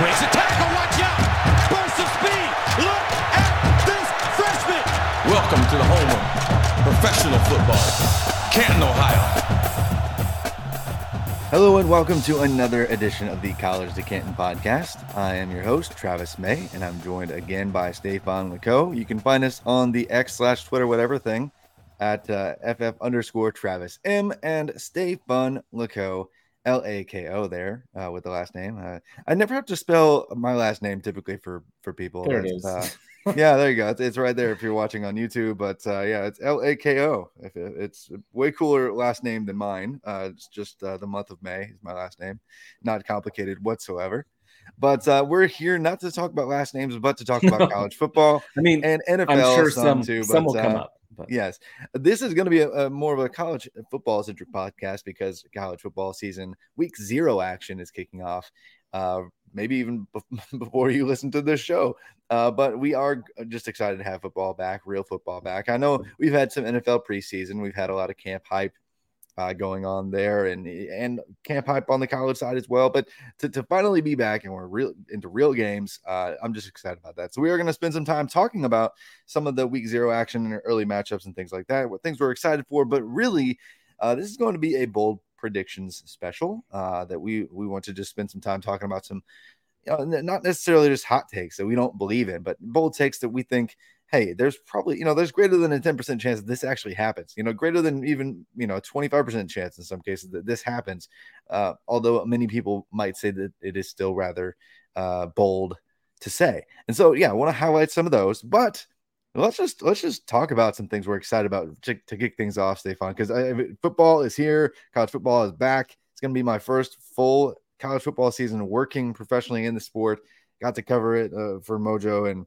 Breaks a tackle, watch out! Burst of speed! Look at this freshman! Welcome to the home of professional football, Canton, Ohio. Hello and welcome to another edition of the College to Canton podcast. I am your host, Travis May, and I'm joined again by Stefan Lako. You can find us on the X slash Twitter, whatever thing, at uh, FF underscore Travis M and Stefan Lako. L A K O there uh, with the last name. Uh, I never have to spell my last name typically for for people. There it is. Uh, yeah, there you go. It's, it's, right there if you're watching on YouTube. But uh, yeah, it's L A K O. It's way cooler last name than mine. Uh, it's just uh, the month of May is my last name. Not complicated whatsoever. But we're here not to talk about last names, but to talk about college football. I mean, and NFL. I'm sure some, some too. some but, will come up. But. Yes, this is going to be a, a, more of a college football centric podcast because college football season week zero action is kicking off. Uh, maybe even before you listen to this show. Uh, but we are just excited to have football back, real football back. I know we've had some NFL preseason, we've had a lot of camp hype uh, going on there and and camp hype on the college side as well. But to, to finally be back and we're real into real games, uh, I'm just excited about that. So we are going to spend some time talking about some of the week zero action and early matchups and things like that. What things we're excited for, but really, uh, this is going to be a bold predictions special uh, that we we want to just spend some time talking about some. You know, not necessarily just hot takes that we don't believe in, but bold takes that we think hey, there's probably, you know, there's greater than a 10% chance that this actually happens, you know, greater than even, you know, 25% chance in some cases that this happens. Uh, although many people might say that it is still rather uh, bold to say. And so, yeah, I want to highlight some of those, but let's just let's just talk about some things we're excited about to, to kick things off, Stefan, because football is here, college football is back. It's going to be my first full college football season working professionally in the sport. Got to cover it uh, for Mojo and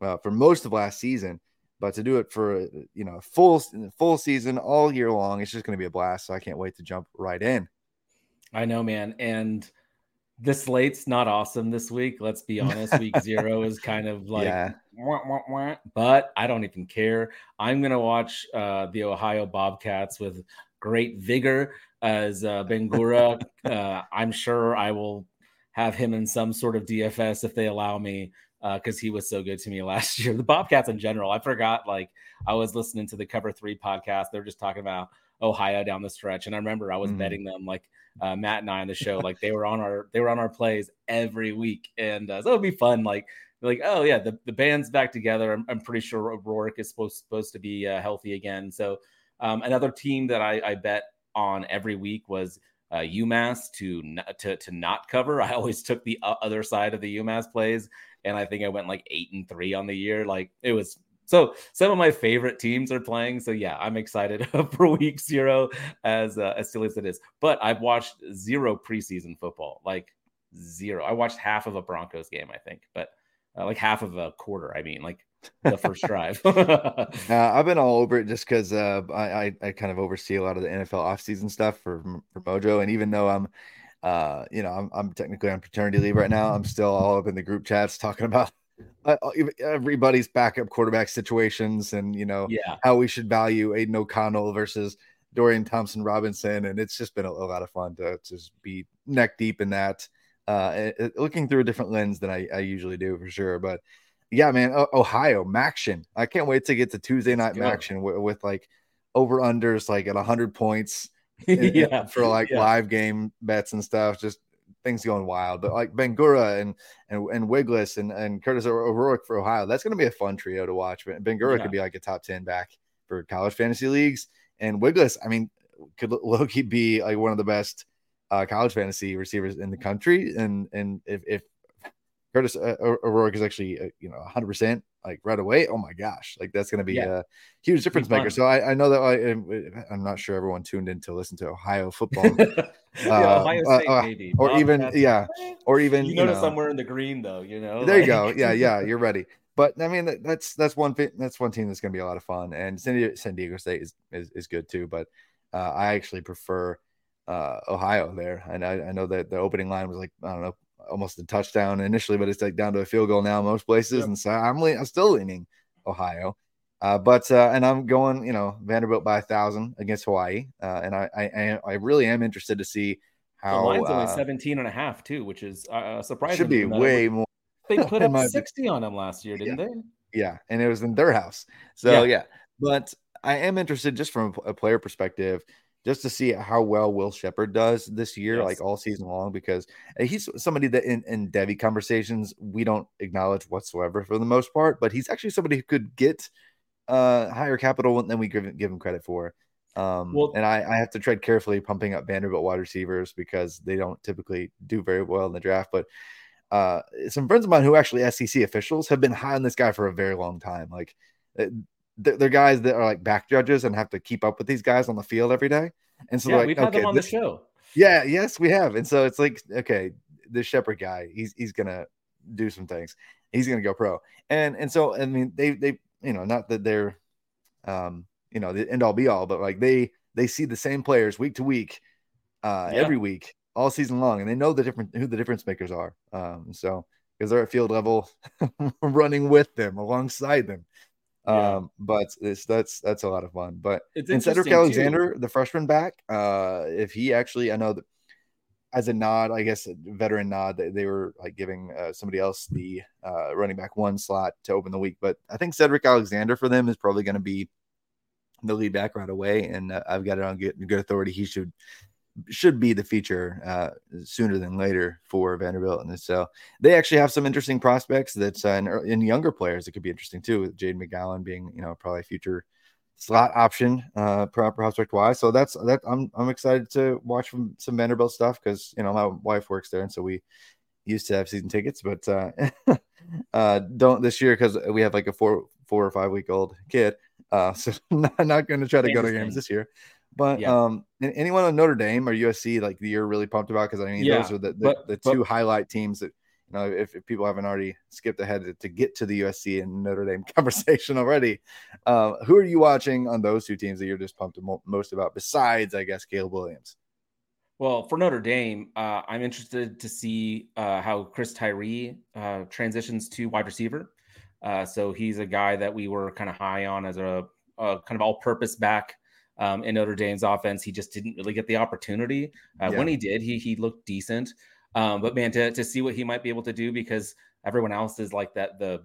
uh, for most of last season. But to do it for you know full full season all year long, it's just going to be a blast. So I can't wait to jump right in. I know, man, and the slate's not awesome this week. Let's be honest. Week zero is kind of like, yeah. wah, wah, wah, but I don't even care. I'm gonna watch uh, the Ohio Bobcats with great vigor as uh, Bangura. uh, I'm sure I will have him in some sort of DFS if they allow me because uh, he was so good to me last year. The Bobcats in general, I forgot. Like I was listening to the Cover Three podcast. They're just talking about Ohio down the stretch, and I remember I was mm. betting them. Like uh, Matt and I on the show, like they were on our they were on our plays every week, and uh, so it'd be fun. Like like oh yeah, the, the band's back together. I'm, I'm pretty sure Rourke is supposed supposed to be uh, healthy again. So um, another team that I, I bet on every week was uh, UMass to, to to not cover. I always took the other side of the UMass plays, and I think I went like eight and three on the year. Like it was so. Some of my favorite teams are playing, so yeah, I'm excited for week zero. As uh, as silly as it is, but I've watched zero preseason football, like zero. I watched half of a Broncos game, I think, but uh, like half of a quarter. I mean, like the first drive. uh, I've been all over it just because uh, I, I, I kind of oversee a lot of the NFL offseason stuff for for Mojo, and even though I'm, uh, you know, I'm, I'm technically on paternity leave right now, I'm still all up in the group chats talking about uh, everybody's backup quarterback situations and you know yeah. how we should value Aidan O'Connell versus Dorian Thompson Robinson, and it's just been a, a lot of fun to just be neck deep in that. Uh, looking through a different lens than I, I usually do for sure, but yeah, man, Ohio MACtion. I can't wait to get to Tuesday night MACtion with, with, like over unders like at 100 points yeah. for like Yeah. live game bets and stuff. Just things going wild. But like Bangura and and and Wiglis and and Kurtis O'Rourke for Ohio, that's going to be a fun trio to watch. But Bangura Yeah. could be like a top ten back for college fantasy leagues, and Wiglis, I mean, could Loki be like one of the best uh, college fantasy receivers in the country. And and if if Kurtis uh, O'Rourke is actually uh, you know 100 percent like right away, oh my gosh, like that's going to be Yeah. a huge difference maker. So I, I know that I, I'm not sure everyone tuned in to listen to Ohio football. yeah, Uh, Ohio uh, State, uh, maybe. or even- Bobcats, yeah, eh, or even you, you notice know, somewhere in the green though, you know. there you go. Yeah, yeah, you're ready. But I mean, that's that's one that's one team that's going to be a lot of fun, and San Diego, San Diego State is, is is good too. But uh, I actually prefer uh, Ohio there, and I, I know that the opening line was like I don't know, almost a touchdown initially, but it's like down to a field goal now most places, Yep. and so I'm le- I'm still leaning Ohio. Uh, but uh, and I'm going, you know, Vanderbilt by a thousand against Hawaii, uh, and I, I I really am interested to see how The line's only uh, 17 and a half too, which is uh, surprising. should be given that it way more. They put up my opinion. 60 on them last year, didn't they? Yeah, and it was in their house. So Yeah. yeah, but I am interested just from a player perspective, just to see how well Will Sheppard does this year, Yes. like all season long, because he's somebody that in, in Devy conversations we don't acknowledge whatsoever for the most part, but he's actually somebody who could get uh higher capital than we give, give him credit for. Um, Well- and I, I have to tread carefully pumping up Vanderbilt wide receivers because they don't typically do very well in the draft. But uh, some friends of mine who actually SEC officials have been high on this guy for a very long time. Like uh, they're, they're guys that are like back judges and have to keep up with these guys on the field every day. And so yeah, they're we've like, had them on this, the show. yeah, yes, we have. And so it's like, okay, this Sheppard guy, he's he's gonna do some things. He's gonna go pro. And and so I mean, they they you know, not that they're um, you know, the end all be all, but like they they see the same players week to week, uh, Yeah. every week, all season long, and they know the different who the difference makers are. Um, so because they're at field level, running with them alongside them. Yeah. Um, but it's that's that's a lot of fun. But It's and Sedrick interesting, too. Alexander, the freshman back, uh, if he actually, I know that as a nod, I guess a veteran nod, they, they were like giving uh, somebody else the uh, running back one slot to open the week. But I think Sedrick Alexander for them is probably going to be the lead back right away, and uh, I've got it on good, good authority. He should should be the feature uh, sooner than later for Vanderbilt, and so they actually have some interesting prospects that's uh, in, in younger players It could be interesting too. With Jade McGowan being you know probably a future slot option uh pro- prospect wise so that's that i'm i'm excited to watch from some vanderbilt stuff because you know my wife works there and so we used to have season tickets but uh uh don't this year because we have like a four four or five week old kid uh so not, not going to try to go to games this year but Yeah. um anyone on notre dame or usc like you're really pumped about because i mean Yeah, those are the the, but- the but- two highlight teams that you know if, if people haven't already skipped ahead to, to get to the usc and notre dame conversation already uh, who are you watching on those two teams that you're just pumped most about besides i guess caleb williams Well, for Notre Dame, uh, I'm interested to see uh, how Chris Tyree uh, transitions to wide receiver. Uh, so he's a guy that we were kind of high on as a, a kind of all-purpose back um, in Notre Dame's offense. He just didn't really get the opportunity. Uh, When he did, he he looked decent. Um, but man, to to see what he might be able to do because everyone else is like that the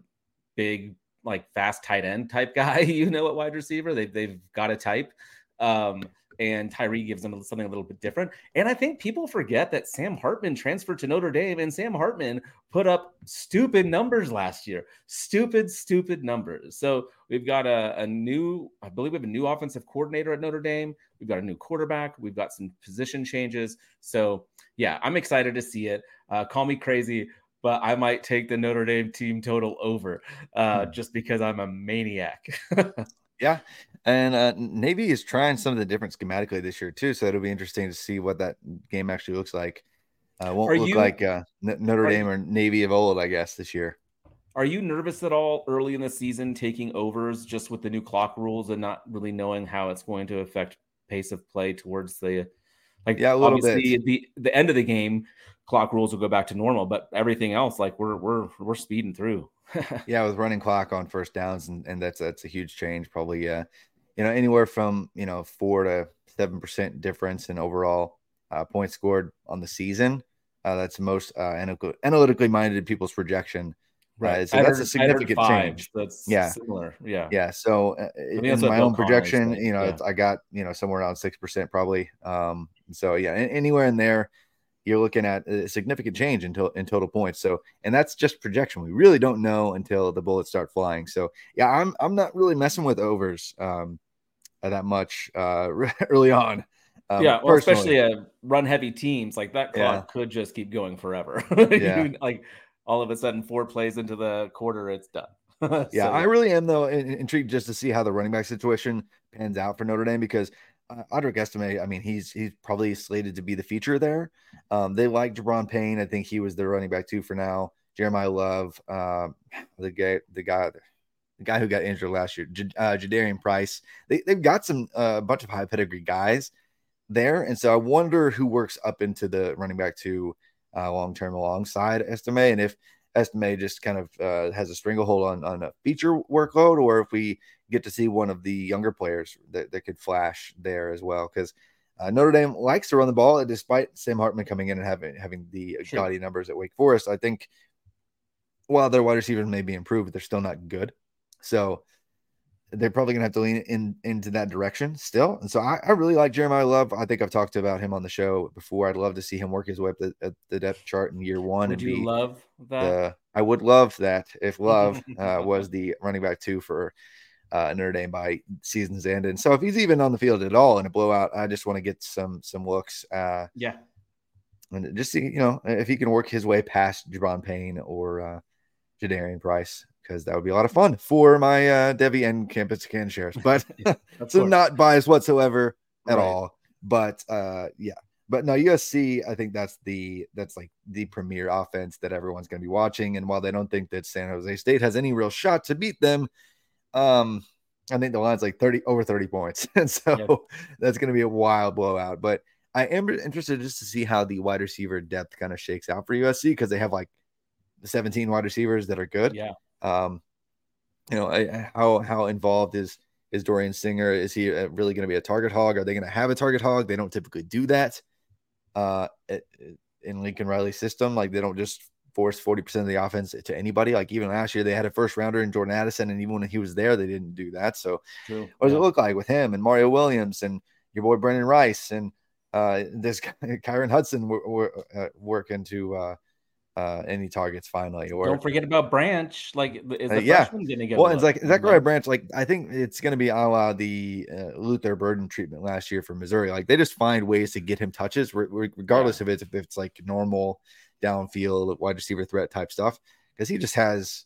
big like fast tight end type guy, you know, at wide receiver. They've they've got a type. Um, and Tyree gives them something a little bit different. And I think people forget that Sam Hartman transferred to Notre Dame, and Sam Hartman put up stupid numbers last year. Stupid, stupid numbers. So we've got a, a new, I believe we have a new offensive coordinator at Notre Dame. We've got a new quarterback. We've got some position changes. So yeah, I'm excited to see it. Uh, call me crazy, but I might take the Notre Dame team total over uh, just because I'm a maniac. yeah and uh, navy is trying some of the different schematically this year too so it'll be interesting to see what that game actually looks like uh, won't Are look you- like uh, N- notre dame you- or navy of old i guess this year Are you nervous at all early in the season taking overs just with the new clock rules and not really knowing how it's going to affect pace of play towards the like Yeah, a little obviously bit. the the end of the game clock rules will go back to normal, but everything else like we're we're we're speeding through. yeah with running clock on first downs and, and that's that's a huge change probably uh you know anywhere from you know four to seven percent difference in overall uh, points scored on the season uh, that's most uh, analytically minded people's projection Right. Uh, so that's heard, a significant five, change. That's yeah. similar. Yeah. Yeah. So uh, in my own projection, you know, yeah. I got, you know, somewhere around 6% probably. Um, so yeah, anywhere in there, you're looking at a significant change in, to- in total points. So, and that's just projection. We really don't know until the bullets start flying. So yeah, I'm, I'm not really messing with overs um, that much uh, early on. Um, yeah, well, especially a run heavy teams like that clock yeah. could just keep going forever. yeah. like all of a sudden, four plays into the quarter, it's done. so, yeah, I really am though intrigued just to see how the running back situation pans out for Notre Dame because uh, Audric Estime, I mean, he's he's probably slated to be the feature there. Um, they like Gi'Bran Payne. I think he was the running back too for now. Jeremiyah Love, uh, the guy, the guy, the guy who got injured last year, J- uh, Jadarian Price. They they've got some a uh, bunch of high pedigree guys there, and so I wonder who works up into the running back two uh, long term alongside Estime, and if Estime just kind of uh, has a stranglehold on on a feature workload, or if we get to see one of the younger players that, that could flash there as well, because. Uh, Notre Dame likes to run the ball, despite Sam Hartman coming in and having having the sure. gaudy numbers at Wake Forest. I think while their wide receivers may be improved, they're still not good. So they're probably gonna have to lean in into that direction still. And so I, I, really like Jeremiyah Love. I think I've talked about him on the show before. I'd love to see him work his way up the, at the depth chart in year one. Would and you love that? The, I would love that if Love uh, was the running back two for uh, Notre Dame by season's end. And so if he's even on the field at all in a blowout, I just want to get some some looks. Uh, yeah. And just see, you know, if he can work his way past Gi'Bran Payne or uh, Jadarian Price, because that would be a lot of fun for my uh, Devy and Campus Can shares. But so not biased whatsoever at right. all. But uh, yeah, but no, USC. I think that's the that's like the premier offense that everyone's going to be watching. And while they don't think that San Jose State has any real shot to beat them, um, I think the line's like thirty over thirty points, and so yep. that's going to be a wild blowout. But I am interested just to see how the wide receiver depth kind of shakes out for USC because they have like 17 wide receivers that are good. Yeah. Um, you know, I, how how involved is is Dorian Singer? Is he uh, really going to be a target hog? Are they going to have a target hog? They don't typically do that uh, in Lincoln Riley's system. Like they don't just force 40% of the offense to anybody. Like even last year, they had a first rounder in Jordan Addison, and even when he was there, they didn't do that. So, True. what does yeah. it look like with him and Mario Williams and your boy Brenden Rice and uh, this Kyron Hudson were, were uh, working to uh, uh, any targets finally. Or don't forget about Branch. Like, is the uh, yeah. to get? Well, it's like Zachariah Branch. Like, I think it's going to be a la the uh, Luther Burden treatment last year for Missouri. Like, they just find ways to get him touches, re- regardless yeah. of it, if it's like normal downfield wide receiver threat type stuff, because he just has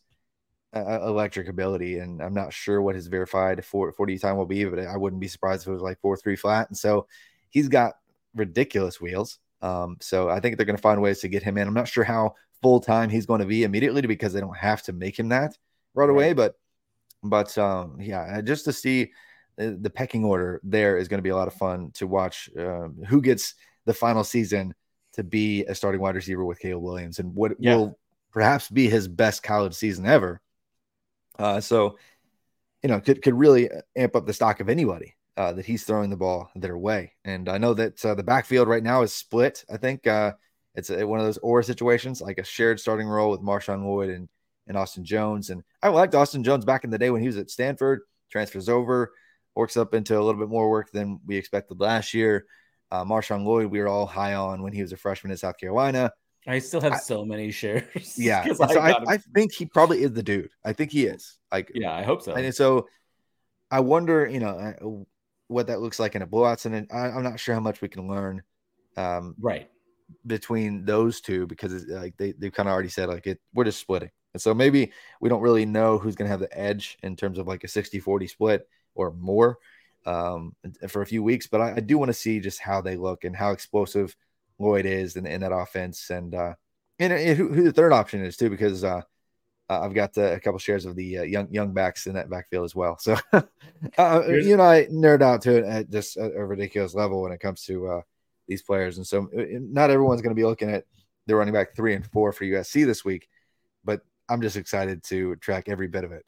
uh, electric ability. And I'm not sure what his verified 40 time will be, but I wouldn't be surprised if it was like four three flat. And so he's got ridiculous wheels. Um, so I think they're going to find ways to get him in. I'm not sure how full time he's going to be immediately because they don't have to make him that right away. But, but um, yeah, just to see the, the, pecking order there is going to be a lot of fun to watch. Um, who gets the final season to be a starting wide receiver with Caleb Williams and what yeah. will perhaps be his best college season ever. Uh, so, you know, could could really amp up the stock of anybody uh, that he's throwing the ball their way. And I know that uh, the backfield right now is split. I think uh, it's a, one of those or situations, like a shared starting role with Marshawn Lloyd and, and Austin Jones. And I liked Austin Jones back in the day when he was at Stanford, transfers over, works up into a little bit more work than we expected last year. Uh, Marshawn Lloyd, we were all high on when he was a freshman in South Carolina. I still have I, so many shares. Yeah. so I, I, I, think he probably is the dude. I think he is. Like, yeah, I hope so. And so I wonder, you know, what that looks like in a blowout. And I, am not sure how much we can learn. Um, right. Between those two, because it's like they, they've kind of already said, like, it, we're just splitting. And so maybe we don't really know who's going to have the edge in terms of like a 60 40 split or more um, for a few weeks. But I, I do want to see just how they look and how explosive Lloyd is in, in that offense. And, uh, and, and who, who, the third option is too, because uh, uh, I've got uh, a couple shares of the uh, young young backs in that backfield as well. So uh, you and I nerd out to it at just a, a ridiculous level when it comes to uh, these players, and so uh, not everyone's going to be looking at the running back three and four for USC this week, but I'm just excited to track every bit of it.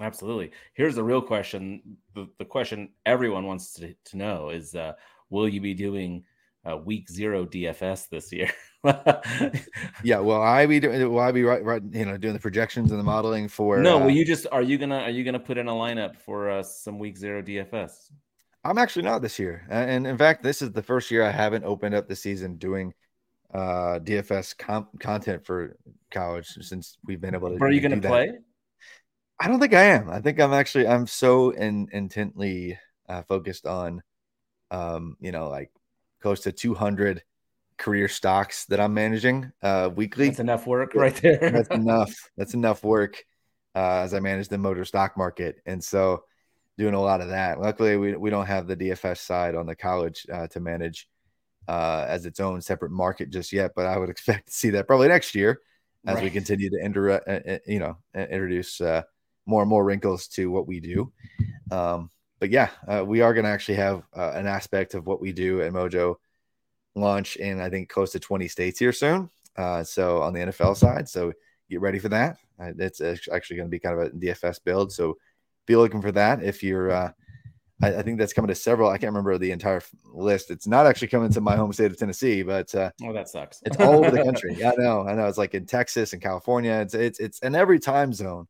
Absolutely. Here's the real question: the, the question everyone wants to, to know is, will you be doing uh, week zero DFS this year. yeah, well, I be doing, will I be right, right, you know, doing the projections and the modeling for. No, uh, well, you just are you gonna are you gonna put in a lineup for uh, some week zero DFS? I'm actually not this year, and in fact, this is the first year I haven't opened up the season doing uh DFS comp- content for college since we've been able to. Are you going to play? I don't think I am. I think I'm actually I'm so in, intently uh, focused on, um, you know, like close to 200 career stocks that I'm managing uh, weekly. That's enough work right there. That's enough. That's enough work uh, as I manage the motor stock market, and so doing a lot of that. Luckily, we we don't have the DFS side on the college uh, to manage uh, as its own separate market just yet, but I would expect to see that probably next year as right. we continue to enter, uh, uh, you know, introduce uh, more and more wrinkles to what we do. Um, but yeah, uh, we are going to actually have uh, an aspect of what we do at Mojo launch in I think close to 20 states here soon. so on the NFL side, so get ready for that. it's actually going to be kind of a DFS build, so be looking for that if you're I, I, think that's coming to several. I can't remember the entire list. It's not actually coming to my home state of Tennessee, but uh, oh, that sucks. it's all over the country. Yeah, I know. I know. It's like in Texas and California. It's it's it's in every time zone.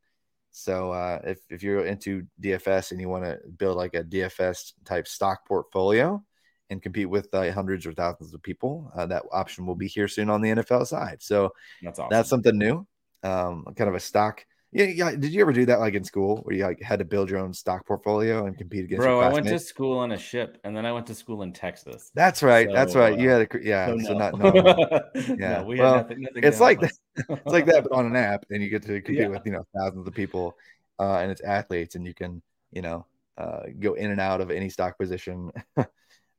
So uh, if if you're into DFS and you want to build like a DFS type stock portfolio and compete with uh, hundreds or thousands of people, uh, that option will be here soon on the NFL side. So that's awesome. That's something new. Um, kind of a stock yeah, yeah. Did you ever do that like in school where you like had to build your own stock portfolio and compete against? Bro, I went to school on a ship, and then I went to school in Texas. That's right. So, that's right. You had a yeah. So, no. so not no. yeah. No, we well, nothing, nothing it's like that, it's like that, but on an app, and you get to compete yeah. with you know thousands of people, uh, and it's athletes, and you can you know uh, go in and out of any stock position.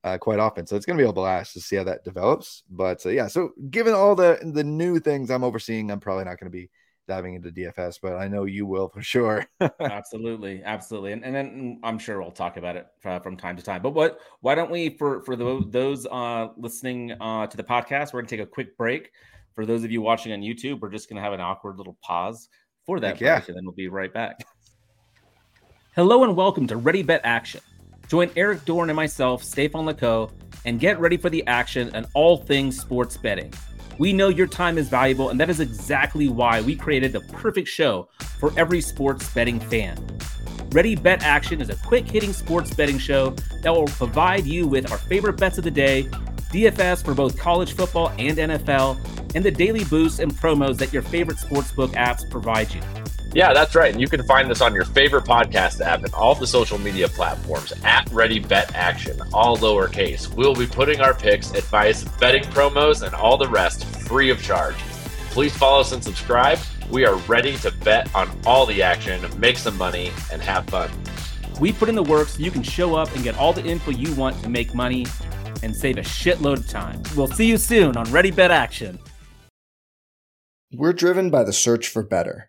Uh, quite often. So it's going to be a blast to see how that develops. But uh, yeah, so given all the the new things I'm overseeing, I'm probably not going to be diving into DFS, but I know you will for sure. absolutely, absolutely, and and then I'm sure we'll talk about it uh, from time to time. But what? Why don't we for for the, those uh, listening uh, to the podcast, we're gonna take a quick break. For those of you watching on YouTube, we're just gonna have an awkward little pause for that Heck break, yeah. and then we'll be right back. Hello and welcome to Ready Bet Action. Join Eric Dorn and myself, Stefan Lako, and get ready for the action and all things sports betting. We know your time is valuable, and that is exactly why we created the perfect show for every sports betting fan. Ready Bet Action is a quick hitting sports betting show that will provide you with our favorite bets of the day, DFS for both college football and NFL, and the daily boosts and promos that your favorite sportsbook apps provide you. Yeah, that's right. And you can find us on your favorite podcast app and all the social media platforms at Ready Bet Action, all lowercase. We'll be putting our picks, advice, betting promos, and all the rest free of charge. Please follow us and subscribe. We are ready to bet on all the action, make some money, and have fun. We put in the work so you can show up and get all the info you want to make money and save a shitload of time. We'll see you soon on Ready Bet Action. We're driven by the search for better.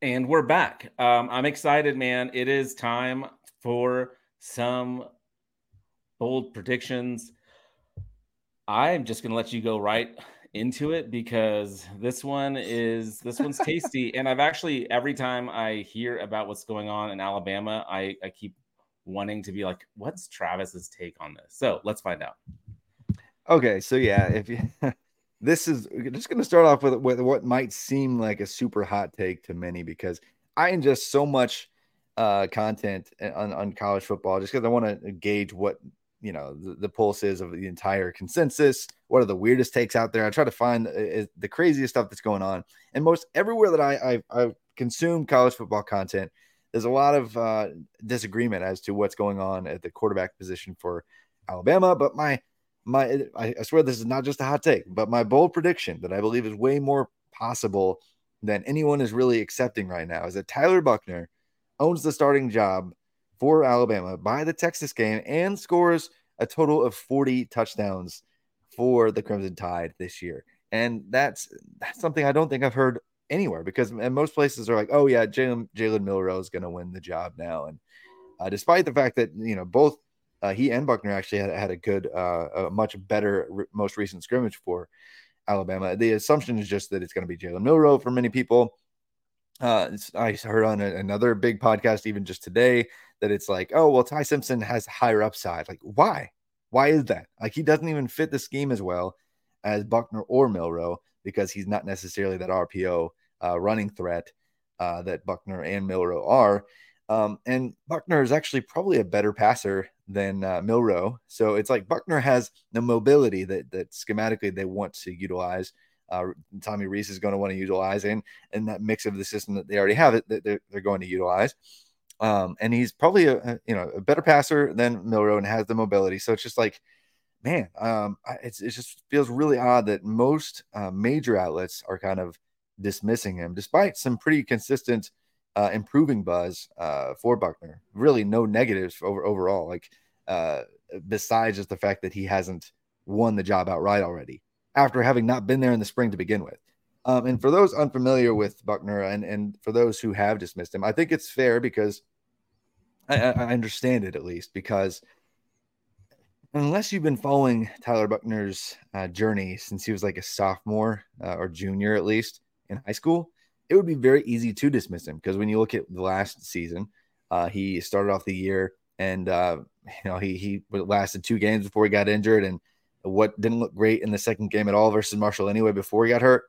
And we're back. Um, I'm excited, man. It is time for some bold predictions. I'm just going to let you go right into it because this one is this one's tasty. and I've actually every time I hear about what's going on in Alabama, I, I keep wanting to be like, what's Travis's take on this? So let's find out. Okay, so yeah, if you this is just going to start off with, with what might seem like a super hot take to many because I ingest so much uh, content on, on college football just because I want to gauge what you know the, the, pulse is of the entire consensus. What are the weirdest takes out there? I try to find uh, the craziest stuff that's going on, and most everywhere that I I, I consume college football content, there's a lot of uh, disagreement as to what's going on at the quarterback position for Alabama. But my my I, I swear this is not just a hot take, but my bold prediction that I believe is way more possible than anyone is really accepting right now is that Tyler Buchner owns the starting job for Alabama by the Texas game and scores a total of 40 touchdowns for the Crimson Tide this year. And that's that's something I don't think I've heard anywhere because most places are like, oh yeah, Jalen Jalen Milroe is going to win the job now. And uh, despite the fact that you know both uh, he and Buchner actually had, had a good, uh, a much better re- most recent scrimmage for Alabama. The assumption is just that it's going to be Jalen Milroe for many people. Uh, I heard on a, another big podcast even just today that it's like, oh well, Ty Simpson has higher upside. Like, why? Why is that? Like, he doesn't even fit the scheme as well as Buchner or Milroe because he's not necessarily that RPO uh, running threat uh, that Buchner and Milroe are. Um, and Buchner is actually probably a better passer than uh, Milroe. So it's like Buchner has the mobility that that schematically they want to utilize. Uh, Tommy Rees is going to want to utilize, and and that mix of the system that they already have it that they're, they're going to utilize. Um, and he's probably a, a, you know a better passer than Milroe and has the mobility. So it's just like, man, um, it's it just feels really odd that most uh, major outlets are kind of dismissing him, despite some pretty consistent uh, improving buzz uh, for Buchner. Really, no negatives over overall. Like uh, besides just the fact that he hasn't won the job outright already after having not been there in the spring to begin with. Um, and for those unfamiliar with Buchner and and for those who have dismissed him, I think it's fair because I, I understand it at least because unless you've been following Tyler Buchner's uh, journey since he was like a sophomore uh, or junior at least in high school, it would be very easy to dismiss him because when you look at the last season, uh, he started off the year and uh, you know he he lasted two games before he got injured and what didn't look great in the second game at all versus Marshall anyway before he got hurt.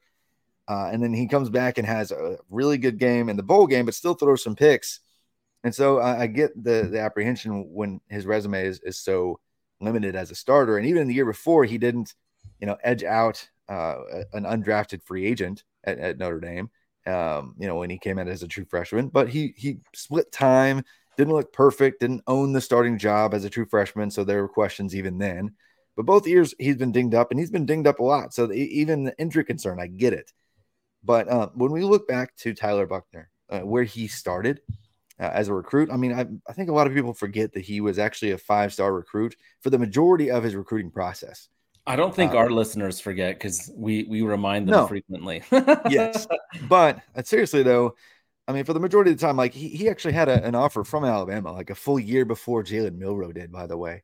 Uh, and then he comes back and has a really good game in the bowl game, but still throws some picks. And so I, I get the the apprehension when his resume is, is so limited as a starter. And even the year before, he didn't, you know, edge out uh, an undrafted free agent at, at Notre Dame um, you know, when he came in as a true freshman, but he he split time, didn't look perfect, didn't own the starting job as a true freshman, so there were questions even then. But both years he's been dinged up, and he's been dinged up a lot. So the, even the injury concern, I get it. But uh, when we look back to Tyler Buchner, uh, where he started uh, as a recruit, I mean, I, I think a lot of people forget that he was actually a five star recruit for the majority of his recruiting process. I don't think uh, our listeners forget because we we remind them no. frequently. yes, but uh, seriously though, I mean, for the majority of the time, like he, he actually had a, an offer from Alabama, like a full year before Jalen Milroe did, by the way.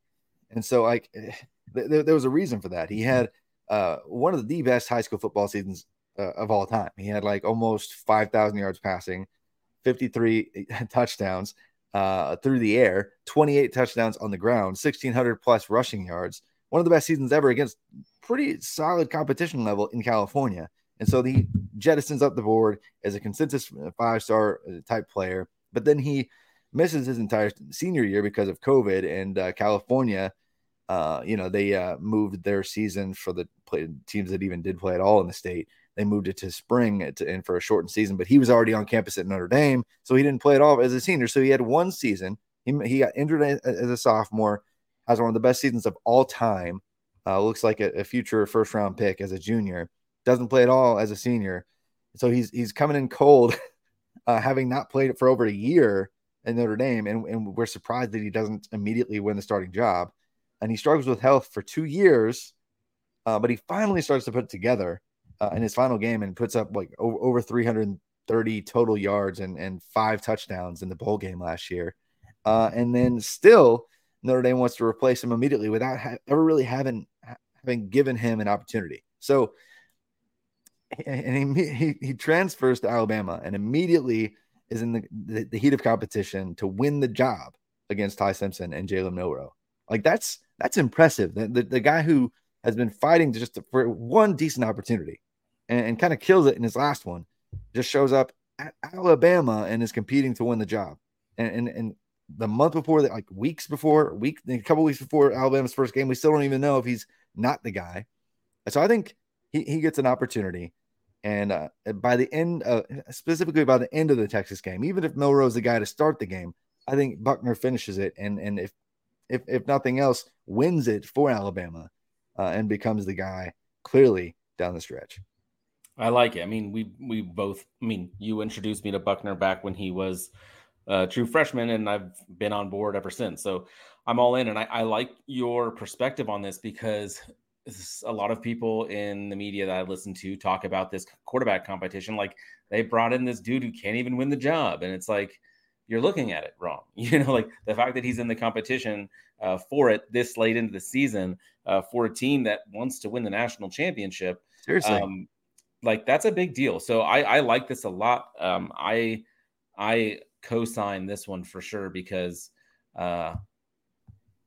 And so, like, eh, th- there was a reason for that. He had uh, one of the best high school football seasons uh, of all time. He had like almost five thousand yards passing, fifty three touchdowns uh, through the air, twenty eight touchdowns on the ground, sixteen hundred plus rushing yards one of the best seasons ever against pretty solid competition level in California. And so he jettisons up the board as a consensus five star uh, type player. But then he misses his entire senior year because of COVID and uh, California. Uh, you know, they uh, moved their season for the play, teams that even did play at all in the state. They moved it to spring to, and for a shortened season, but he was already on campus at Notre Dame, so he didn't play at all as a senior. So he had one season. He, he got injured as a sophomore, has one of the best seasons of all time. Uh, looks like a, a, future first round pick as a junior. Doesn't play at all as a senior. So he's he's coming in cold, uh, having not played it for over a year in Notre Dame, and, and we're surprised that he doesn't immediately win the starting job. And he struggles with health for two years, uh, but he finally starts to put it together uh, in his final game and puts up like over, over 330 total yards and, and five touchdowns in the bowl game last year. Uh, and then still Notre Dame wants to replace him immediately without ha- ever really having having given him an opportunity. So and he, he he transfers to Alabama and immediately is in the, the, the heat of competition to win the job against Ty Simpson and Jalen Milroe. Like that's that's impressive. The, the, the, guy who has been fighting just for one decent opportunity and, and kind of kills it in his last one just shows up at Alabama and is competing to win the job. And and, and the month before that, like weeks before, week a couple weeks before Alabama's first game, we still don't even know if he's not the guy. So I think he, he gets an opportunity. And uh, by the end, uh, specifically by the end of the Texas game, even if Milroe's the guy to start the game, I think Buchner finishes it, and and if if if nothing else, wins it for Alabama, uh, and becomes the guy clearly down the stretch. I like it. I mean, we we both. I mean, you introduced me to Buchner back when he was a true freshman, and I've been on board ever since. So I'm all in, and I, I like your perspective on this because a lot of people in the media that I listen to talk about this quarterback competition like they brought in this dude who can't even win the job, and it's like you're looking at it wrong. You know, like the fact that he's in the competition uh, for it this late into the season uh, for a team that wants to win the national championship. Seriously, um, like that's a big deal. So I, I like this a lot. Um, I I co-sign this one for sure because uh,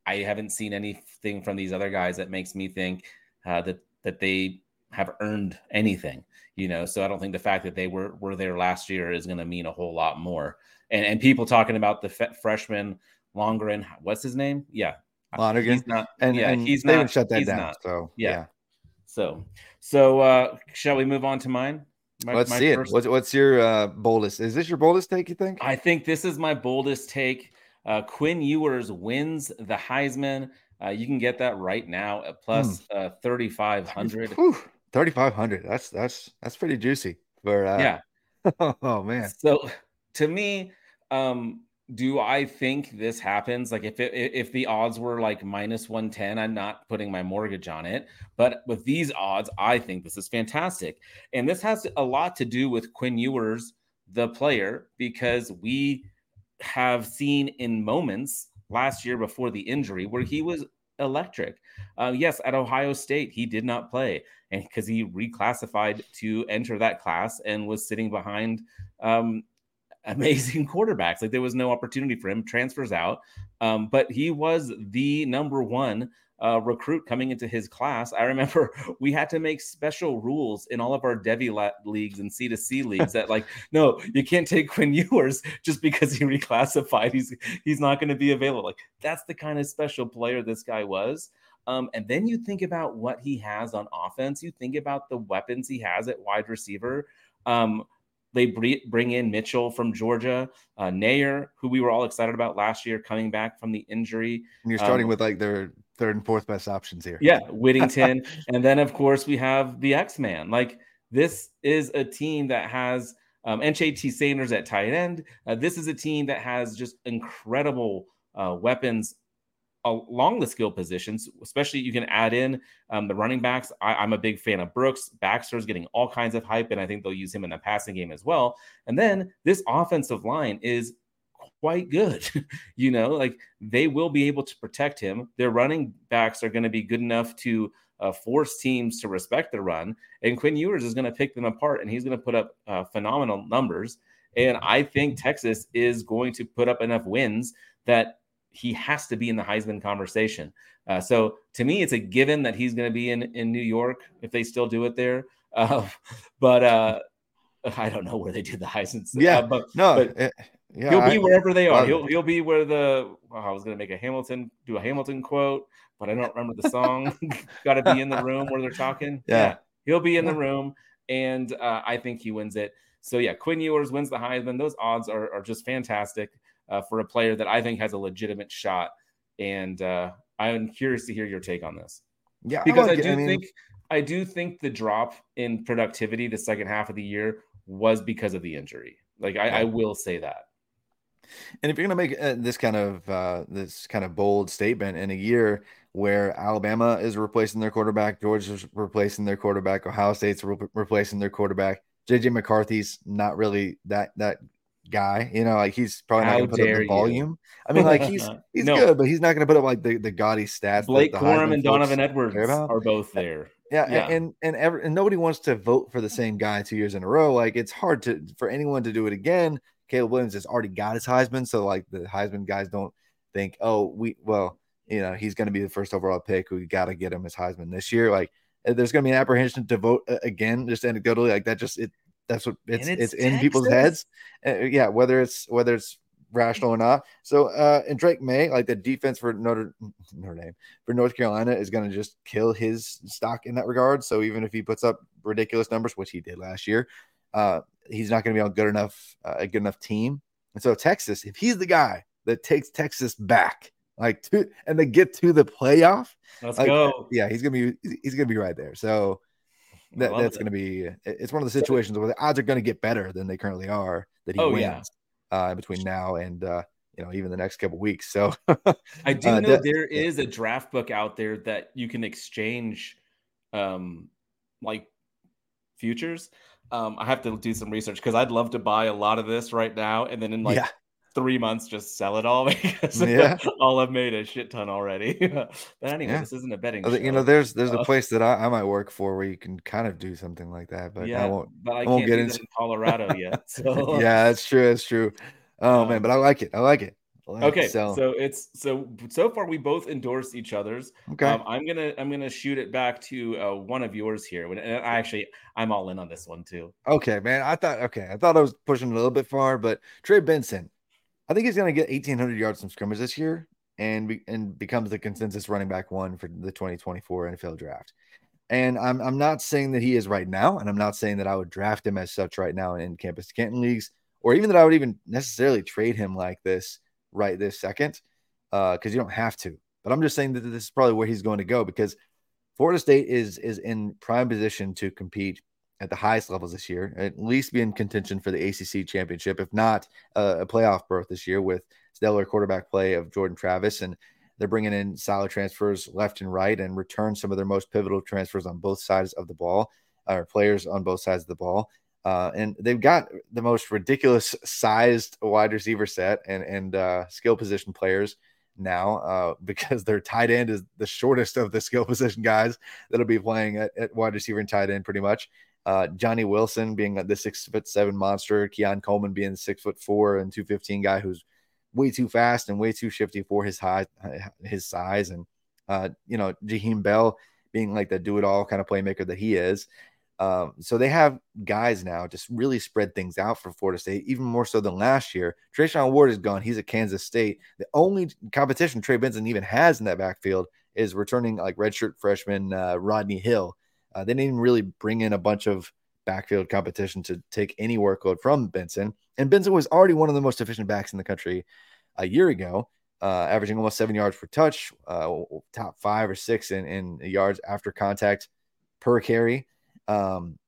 I haven't seen anything from these other guys that makes me think uh, that that they have earned anything, you know. So I don't think the fact that they were were there last year is going to mean a whole lot more. And and people talking about the fe- freshman Longren, what's his name? Yeah, Lonergan. He's not. And yeah, and he's they not. shut that he's down. not. So Yeah. yeah. So so uh shall we move on to mine? My- Let's my see first- it. What's, what's your uh, boldest? Is this your boldest take? You think? I think this is my boldest take. Uh, Quinn Ewers wins the Heisman. Uh, you can get that right now at plus uh, 3,500. Thirty five hundred. That's that's that's pretty juicy. For uh, Yeah. oh man. So to me, um, do I think this happens? Like if it, if the odds were like minus 110, I'm not putting my mortgage on it. But with these odds, I think this is fantastic. And this has a lot to do with Quinn Ewers, the player, because we have seen in moments last year before the injury where he was electric. Uh, yes, at Ohio State, he did not play and because he reclassified to enter that class and was sitting behind um, amazing quarterbacks. Like there was no opportunity for him. Transfers out, um, but he was the number one uh, recruit coming into his class. I remember we had to make special rules in all of our Devy la- leagues and C2C leagues that like, no, you can't take Quinn Ewers just because he reclassified. He's he's not going to be available. Like that's the kind of special player this guy was. Um, and then you think about what he has on offense. You think about the weapons he has at wide receiver. Um, they bring in Mitchell from Georgia, uh, Neyor, who we were all excited about last year, coming back from the injury. And you're starting Um, with like their third and fourth best options here. Yeah, Whittington. and then, of course, we have the X Man. Like, this is a team that has um, NJT Sanders at tight end. Uh, this is a team that has just incredible uh, weapons along the skill positions, especially you can add in um, the running backs. I, am a big fan of Brooks. Baxter's getting all kinds of hype, and I think they'll use him in the passing game as well. And then this offensive line is quite good. you know, like they will be able to protect him. Their running backs are going to be good enough to uh, force teams to respect the run. And Quinn Ewers is going to pick them apart, and he's going to put up uh, phenomenal numbers. And I think Texas is going to put up enough wins that he has to be in the Heisman conversation. Uh, so to me, it's a given that he's going to be in in New York if they still do it there. Uh, but uh, I don't know where they do the Heisman. Yeah, uh, but no, but eh, yeah, he'll be I- wherever they are. He'll he'll be where the oh, I was going to make a Hamilton do a Hamilton quote, but I don't remember the song. Got to be in the room where they're talking. Yeah. he'll be in the room, and uh, I think he wins it. So yeah, Quinn Ewers wins the Heisman. Those odds are are just fantastic uh, for a player that I think has a legitimate shot. And uh, I'm curious to hear your take on this yeah, because I, like it. do mean, think I do think the drop in productivity the second half of the year was because of the injury. Like I, I will say that. And if you're going to make uh, this kind of uh, this kind of bold statement in a year where Alabama is replacing their quarterback, Georgia's replacing their quarterback, Ohio State's re- replacing their quarterback, JJ McCarthy's not really that that guy. You know, like he's probably not going to put up the you. volume. I mean, like he's he's No. good, but he's not going to put up like the, the gaudy stats. Blake Corum and Donovan Edwards are both there. Yeah, yeah. and and ever and nobody wants to vote for the same guy two years in a row. Like it's hard to for anyone to do it again. Caleb Williams has already got his Heisman, so like the Heisman guys don't think, oh, we well, you know, he's going to be the first overall pick. We got to get him his Heisman this year. Like uh, there's going to be an apprehension to vote uh, again, just anecdotally, like that. Just it that's what it's it's, it's in people's heads. Uh, yeah, whether it's whether it's rational or not. So, uh, and Drake Maye, like the defense for Notre Notre Dame for North Carolina, is going to just kill his stock in that regard. So even if he puts up ridiculous numbers, which he did last year, uh, he's not going to be on good enough uh, a good enough team. And so Texas, if he's the guy that takes Texas back, like to and they get to the playoff, let's like, go. Yeah, he's gonna be he's gonna be right there. So. That, that's going to be it's one of the situations where the odds are going to get better than they currently are that he oh, wins. Yeah uh, between now and uh, you know even the next couple weeks. So I do uh, know that, there is a draft book out there that you can exchange, um, like futures. Um, I have to do some research because I'd love to buy a lot of this right now, and then in like yeah. Three months just sell it all because yeah. I'll have made a shit ton already. but anyway, yeah. this isn't a betting. You know, there's there's a place that I, I, might work for where you can kind of do something like that, but yeah, I won't. But I, I won't get into in Colorado yet. So yeah, that's true. That's true. Oh um, man, but I like it. I like it. like okay, it, so. so. it's so so far we both endorse each other's. Okay, um, I'm gonna I'm gonna shoot it back to uh, one of yours here. And I actually I'm all in on this one too. Okay, man. I thought okay, I thought I was pushing a little bit far, but Trey Benson, I think he's gonna get 1,800 yards from scrimmage this year, and be, and becomes the consensus running back one for the 2024 NFL draft. And I'm I'm not saying that he is right now, and I'm not saying that I would draft him as such right now in campus Canton leagues or even that I would even necessarily trade him like this right this second, because uh, you don't have to. But I'm just saying that this is probably where he's going to go because Florida State is is in prime position to compete at the highest levels this year, at least be in contention for the ACC championship, if not uh, a playoff berth this year with stellar quarterback play of Jordan Travis. And they're bringing in solid transfers left and right and return some of their most pivotal transfers on both sides of the ball, or players on both sides of the ball. Uh, and they've got the most ridiculous sized wide receiver set and and uh, skill position players now uh, because their tight end is the shortest of the skill position guys that'll be playing at, at wide receiver and tight end pretty much. Uh, Johnny Wilson being the six foot seven monster, Keon Coleman being six foot four and two fifteen guy who's way too fast and way too shifty for his high his size, and uh, you know Jaheim Bell being like the do it all kind of playmaker that he is. Um, so they have guys now just really spread things out for Florida State, even more so than last year. Treshaun Ward is gone. He's at Kansas State. The only competition Trey Benson even has in that backfield is returning like redshirt freshman uh, Rodney Hill. Uh, they didn't really bring in a bunch of backfield competition to take any workload from Benson. And Benson was already one of the most efficient backs in the country a year ago, uh, averaging almost seven yards per touch, uh, top five or six in, in yards after contact per carry. Um,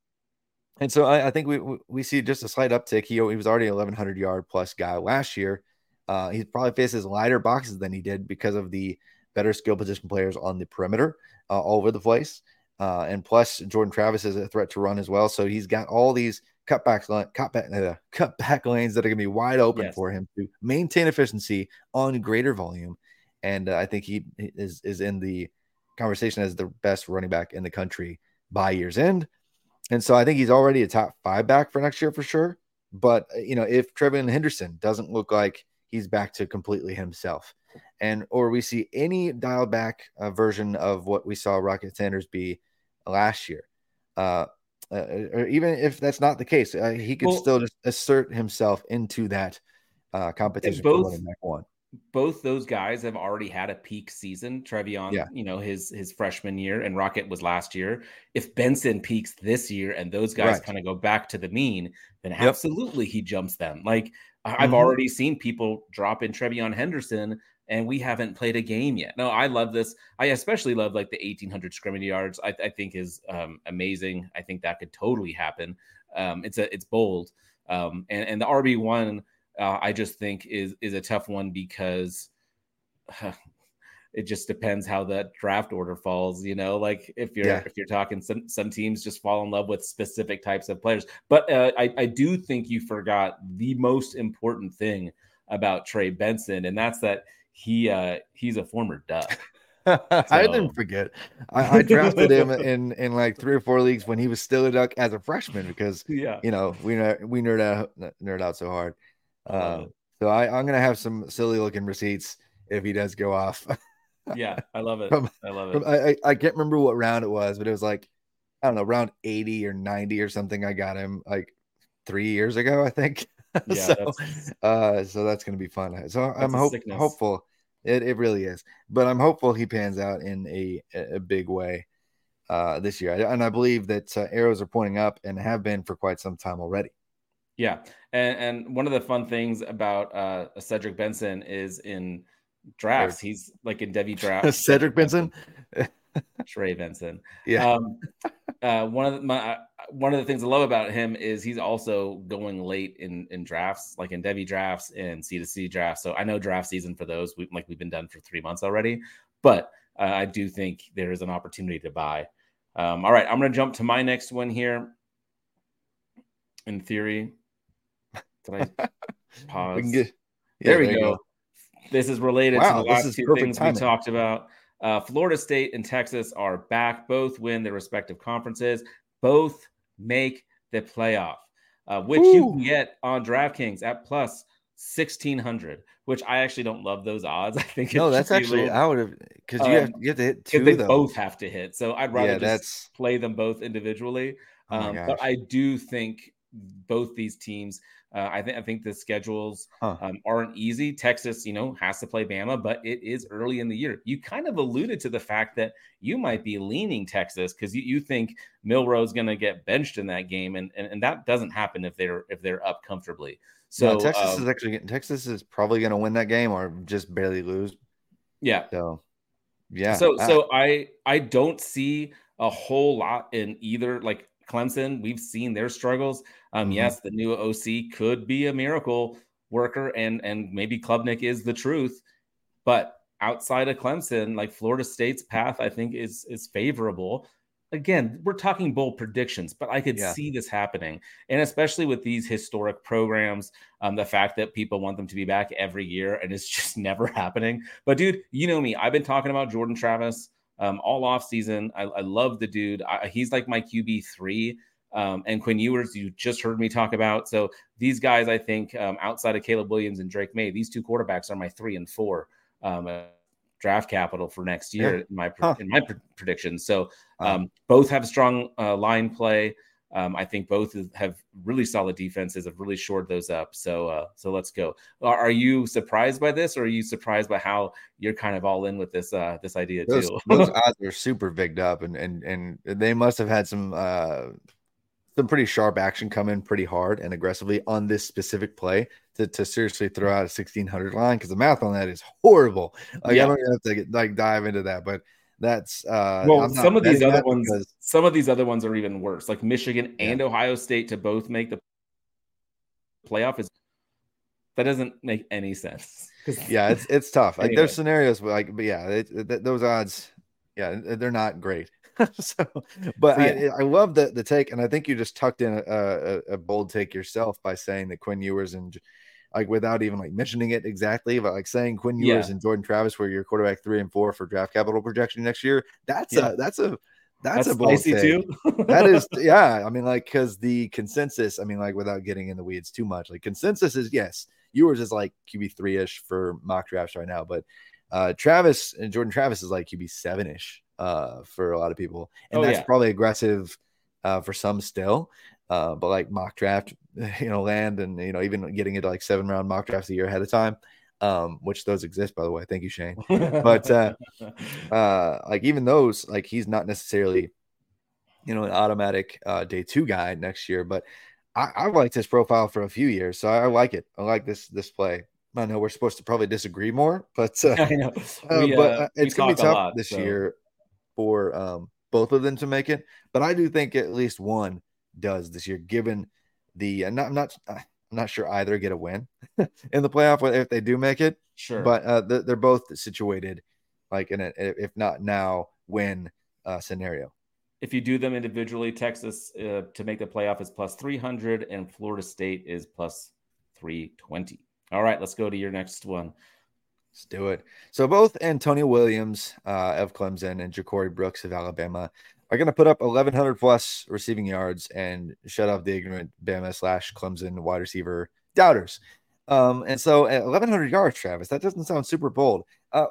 and so I, I, think we we see just a slight uptick. He, he was already 1100 yard plus guy last year. Uh, he probably faces lighter boxes than he did because of the better skill position players on the perimeter uh, all over the place. Uh, and plus, Jordan Travis is a threat to run as well. So he's got all these cutbacks, cutback, uh, cutback lanes that are going to be wide open yes. for him to maintain efficiency on greater volume. And uh, I think he is is in the conversation as the best running back in the country by year's end. And so I think he's already a top five back for next year for sure. But, uh, you know, if TreVeyon Henderson doesn't look like he's back to completely himself, and or we see any dial back uh, version of what we saw Rocket Sanders be last year, uh, uh, or even if that's not the case, uh, he could well, still just assert himself into that uh, competition both, for running back one both those guys have already had a peak season. TreVeyon, yeah. you know, his his freshman year and Rocket was last year. If Benson peaks this year and those guys right. kind of go back to the mean, then yep. absolutely he jumps them. Like mm-hmm. I've already seen people drop in TreVeyon Henderson and we haven't played a game yet. No, I love this. I especially love like the 1800 scrimmage yards. I, I think is um, amazing. I think that could totally happen. Um, it's a it's bold. Um, and and the RB one uh, I just think is is a tough one because uh, it just depends how that draft order falls. You know, like if you're yeah. if you're talking some some teams just fall in love with specific types of players. But uh, I I do think you forgot the most important thing about Trey Benson, and that's that he uh he's a former Duck. I didn't forget. I, I drafted him in in like three or four leagues when he was still a duck as a freshman because yeah, you know we we nerd out nerd out so hard. Uh, so I, I'm gonna have some silly looking receipts if he does go off. yeah, I love it. From, I love it. From, I, I can't remember what round it was, but it was like I don't know, round 80 or 90 or something. I got him like three years ago, I think. Yeah, so, that's, uh, so that's gonna be fun. So I'm hope, hopeful. It, it really is, but I'm hopeful he pans out in a a big way uh, this year, and I believe that uh, arrows are pointing up and have been for quite some time already. Yeah, and and one of the fun things about uh, Cedric Benson is in drafts, he's like in Devy drafts. Cedric Benson, Trey Benson. Yeah. Um, uh, one of the, my uh, one of the things I love about him is he's also going late in in drafts, like in Devy drafts and C to C drafts. So I know draft season for those, we, like we've been done for three months already, but uh, I do think there is an opportunity to buy. Um, all right, I'm going to jump to my next one here. In theory, did I pause? Get, yeah, there we there go. go. This is related wow, to the last two things timing. we talked about. Uh, Florida State and Texas are back. Both win their respective conferences. Both make the playoff, uh, which Ooh. you can get on DraftKings at plus sixteen hundred. Which I actually don't love those odds. I think no, that's actually little, I would have because you, um, you, have to hit two. They though. both have to hit, so I'd rather yeah, just play them both individually. Oh um, but I do think both these teams uh, I think I think the schedules huh. um, aren't easy. Texas, you know, has to play Bama, but it is early in the year. You kind of alluded to the fact that you might be leaning Texas because you, you think Milroe's going to get benched in that game, and, and and that doesn't happen if they're if they're up comfortably. So Texas um, is actually getting, Texas is probably going to win that game or just barely lose. Yeah. So yeah. So I, so I I don't see a whole lot in either like Clemson, we've seen their struggles. Um, mm-hmm. Yes, the new OC could be a miracle worker, and and maybe Klubnik is the truth, but outside of Clemson, like Florida State's path, I think is is favorable. Again, we're talking bold predictions, but I could yeah. see this happening, and especially with these historic programs, um, the fact that people want them to be back every year and it's just never happening. But dude, you know me, I've been talking about Jordan Travis um, all off season. I, I love the dude. I, he's like my QB three. Um, and Quinn Ewers, you just heard me talk about. So these guys, I think, um, outside of Caleb Williams and Drake Maye, these two quarterbacks are my three and four um, uh, draft capital for next year yeah. in my huh. in my predictions. So um, both have strong uh, line play. Um, I think both have really solid defenses, have really shored those up. So, uh, so let's go. Are, are, you surprised by this, or are you surprised by how you're kind of all in with this uh, this idea those, too? those odds are super bigged up, and and and they must have had some uh, some pretty sharp action come in pretty hard and aggressively on this specific play to, to seriously throw out a 1600 line because the math on that is horrible. Like yeah. I don't have to get, like dive into that, but that's uh well some of these other ones because... some of these other ones are even worse. Like michigan yeah. and ohio state to both make the playoff is that doesn't make any sense. Yeah it's it's tough. Like there's scenarios but like but yeah it, it, those odds yeah they're not great. So but so, yeah. I, I love the the take and i think you just tucked in a, a, a bold take yourself by saying that quinn ewers and like without even like mentioning it exactly, but like saying Quinn Ewers yeah. and Jordan Travis were your quarterback three and four for draft capital projection next year. That's yeah. a that's a that's, that's a bold too. that is, yeah. I mean, like, because the consensus, I mean, like, without getting in the weeds too much, like, consensus is yes, Ewers is like QB three ish for mock drafts right now, but uh, Travis and Jordan Travis is like QB seven ish uh, for a lot of people, and oh, that's yeah. probably aggressive uh, for some still. Uh, but like mock draft, you know, land and you know, even getting into like seven round mock drafts a year ahead of time, um, which those exist by the way. Thank you, Shane. but uh, uh, like even those, like he's not necessarily, you know, an automatic uh, day two guy next year. But I, I've liked his profile for a few years, so I like it. I like this this play. I know we're supposed to probably disagree more, but uh, I know. Uh, but uh, it's gonna be tough lot, this so. year for um, both of them to make it. But I do think at least one does this year, given the uh, not, I'm not I'm not sure either get a win in the playoff if they do make it. Sure, but uh, they're both situated like in a if not now win uh, scenario. If you do them individually, Texas uh, to make the playoff is plus 300 and Florida State is plus 320. All right, let's go to your next one. Let's do it. So both Antonio Williams uh, of Clemson and Ja'Corey Brooks of Alabama are going to put up 1,100 plus receiving yards and shut off the ignorant Bama slash Clemson wide receiver doubters. Um, and so at 1,100 yards, Travis, that doesn't sound super bold. Uh,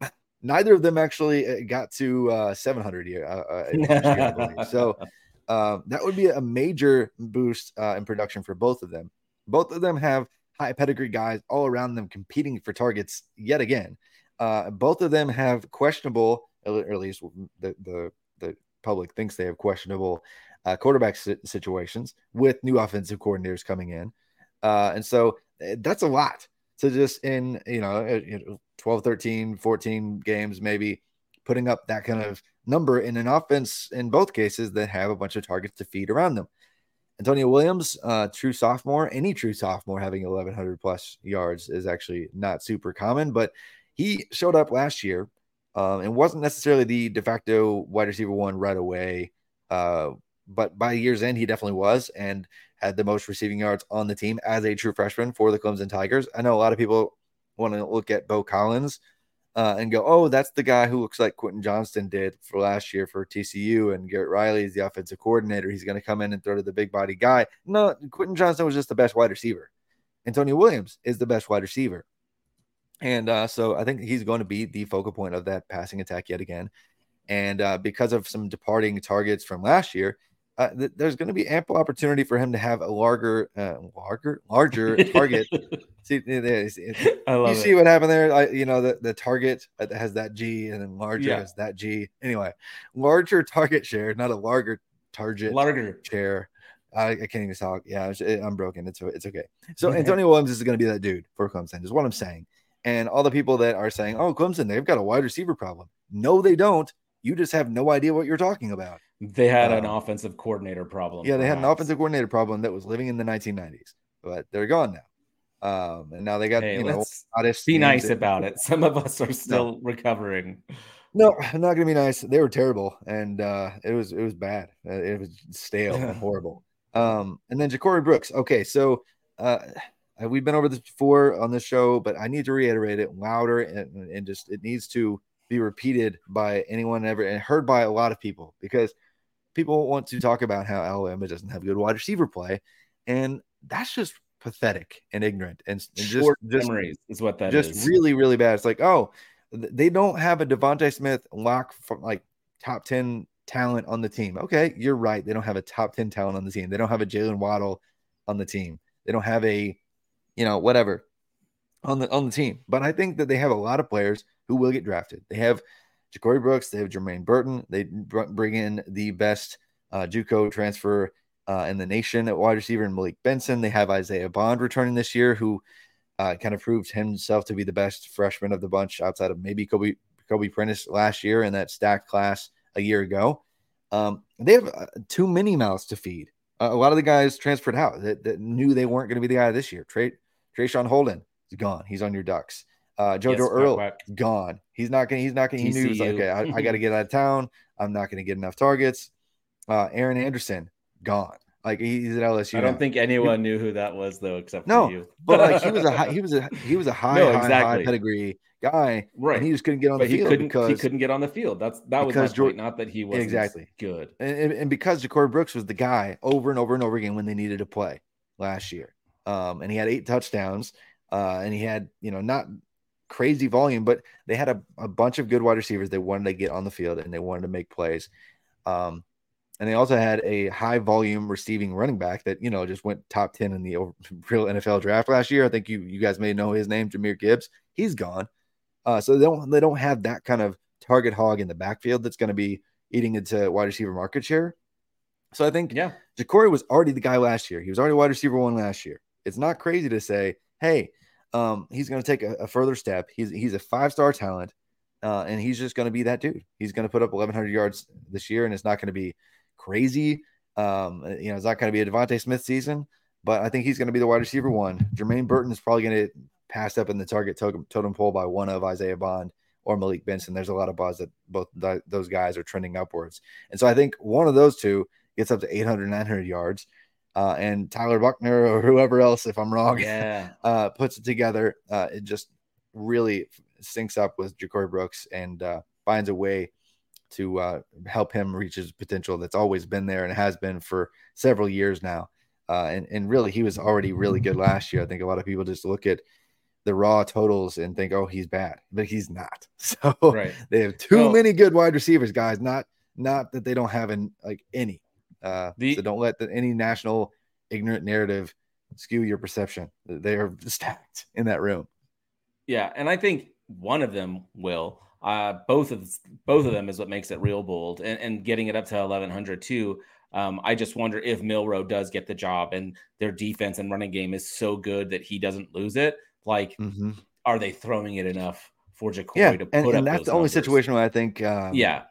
neither of them actually uh, got to uh, 700 year, uh, uh year so uh, that would be a major boost uh, in production for both of them. Both of them have high pedigree guys all around them competing for targets yet again. Uh, both of them have questionable, or at least the, the public thinks they have questionable uh, quarterback situations with new offensive coordinators coming in. Uh, and so eh, that's a lot to just in, you know, eh, 12, 13, 14 games, maybe putting up that kind of number in an offense in both cases that have a bunch of targets to feed around them. Antonio Williams, uh, true sophomore, any true sophomore having 1,100 plus yards is actually not super common, but he showed up last year um, and wasn't necessarily the de facto wide receiver one right away. Uh, but by year's end, he definitely was and had the most receiving yards on the team as a true freshman for the Clemson Tigers. I know a lot of people want to look at Beaux Collins uh, and go, oh, that's the guy who looks like Quentin Johnston did for last year for TCU, and Garrett Riley is the offensive coordinator. He's going to come in and throw to the big body guy. No, Quentin Johnston was just the best wide receiver. Antonio Williams is the best wide receiver. And uh, so I think he's going to be the focal point of that passing attack yet again. And uh, because of some departing targets from last year, uh, th- there's going to be ample opportunity for him to have a larger, uh, larger, larger target. see, you it. see what happened there. I, you know, the, the target has that G, and then larger yeah. has that G. Anyway, larger target share, not a larger target. Larger share. I, I can't even talk. Yeah, I'm broken. It's it's okay. So Antonio Williams is going to be that dude for Clemson. Is what I'm saying. And all the people that are saying, "Oh, Clemson, they've got a wide receiver problem." No, they don't. You just have no idea what you're talking about. They had um, an offensive coordinator problem. Yeah, they perhaps. had an offensive coordinator problem that was living in the 1990s, but they're gone now. Um, and now they got hey, you know be nice about it. Some of us are still no. recovering. No, I'm not gonna be nice. They were terrible, and uh, it was it was bad. Uh, it was stale and horrible. Um, and then Ja'Corey Brooks. Okay, so uh, we've been over this before on this show, but I need to reiterate it louder and, and just it needs to be repeated by anyone ever and heard by a lot of people because people want to talk about how Alabama doesn't have good wide receiver play, and that's just pathetic and ignorant and, and short just, memories is what that just is. really really bad. It's like oh, they don't have a DeVonta Smith lock from like top ten talent on the team. Okay, you're right. They don't have a top ten talent on the team. They don't have a Jaylen Waddle on the team. They don't have a you know whatever on the on the team. But I think that they have a lot of players who will get drafted. They have Ja'Corey Brooks, they have Jermaine Burton. They bring in the best uh, JUCO transfer uh, in the nation at wide receiver and Malik Benson. They have Isaiah Bond returning this year, who uh, kind of proved himself to be the best freshman of the bunch outside of maybe Kobe Kobe Prentice last year in that stacked class a year ago. Um, they have uh, too many mouths to feed. Uh, a lot of the guys transferred out that, that knew they weren't going to be the guy this year. Trey Traeshon Holden is gone. He's on your Ducks. Uh, Jojo yes, Earle quack, quack. gone. He's not gonna. He's not gonna. He knew. He's like, okay, I, I got to get out of town. I'm not gonna get enough targets. Uh, Aaron Anderson gone. Like he's at LSU. I don't now. think anyone knew who that was though, except no, you. but like he was a high, he was a he was a high, no, exactly. high, high pedigree guy, right? he just couldn't get on but the field couldn't, because he couldn't get on the field. That's that was my point, not that he was exactly good. And, and, and because Ja'Corey Brooks was the guy over and over and over again when they needed to play last year, um, and he had eight touchdowns, uh, and he had you know not crazy volume, but they had a, a bunch of good wide receivers. They wanted to get on the field and they wanted to make plays. Um, and they also had a high volume receiving running back that, you know, just went top 10 in the real NFL draft last year. I think you, you guys may know his name, Jahmyr Gibbs. He's gone. Uh, so they don't, they don't have that kind of target hog in the backfield that's going to be eating into wide receiver market share. So I think yeah, Ja'Corey was already the guy last year. He was already wide receiver one last year. It's not crazy to say, hey, um, he's going to take a, a, further step. He's he's a five star talent, uh, and he's just going to be that dude. He's going to put up 1,100 yards this year, and it's not going to be crazy. Um, you know, it's not going to be a DeVonta Smith season, but I think he's going to be the wide receiver one. Jermaine Burton is probably going to pass up in the target totem, totem pole by one of Isaiah Bond or Malik Benson. There's a lot of buzz that both th- those guys are trending upwards, and so I think one of those two gets up to 800, 900 yards uh, and Tyler Buchner or whoever else, if I'm wrong, yeah, uh, puts it together. Uh, it just really syncs up with Ja'Corey Brooks and uh, finds a way to uh, help him reach his potential that's always been there and has been for several years now. Uh, and, and really, he was already really good last year. I think a lot of people just look at the raw totals and think, oh, he's bad, but he's not. So Right. they have too many good wide receivers, guys. Not not that they don't have an, like any. Uh, The- so don't let the, any national ignorant narrative skew your perception. They are stacked in that room. Yeah, and I think one of them will. Uh, both of both of them is what makes it real bold, and, and getting it up to eleven hundred too. Um, I just wonder if Milroe does get the job, and their defense and running game is so good that he doesn't lose it. Like, are they throwing it enough for Ja'Corey Yeah, to put and, up and that's the only numbers? situation where I think um, Yeah,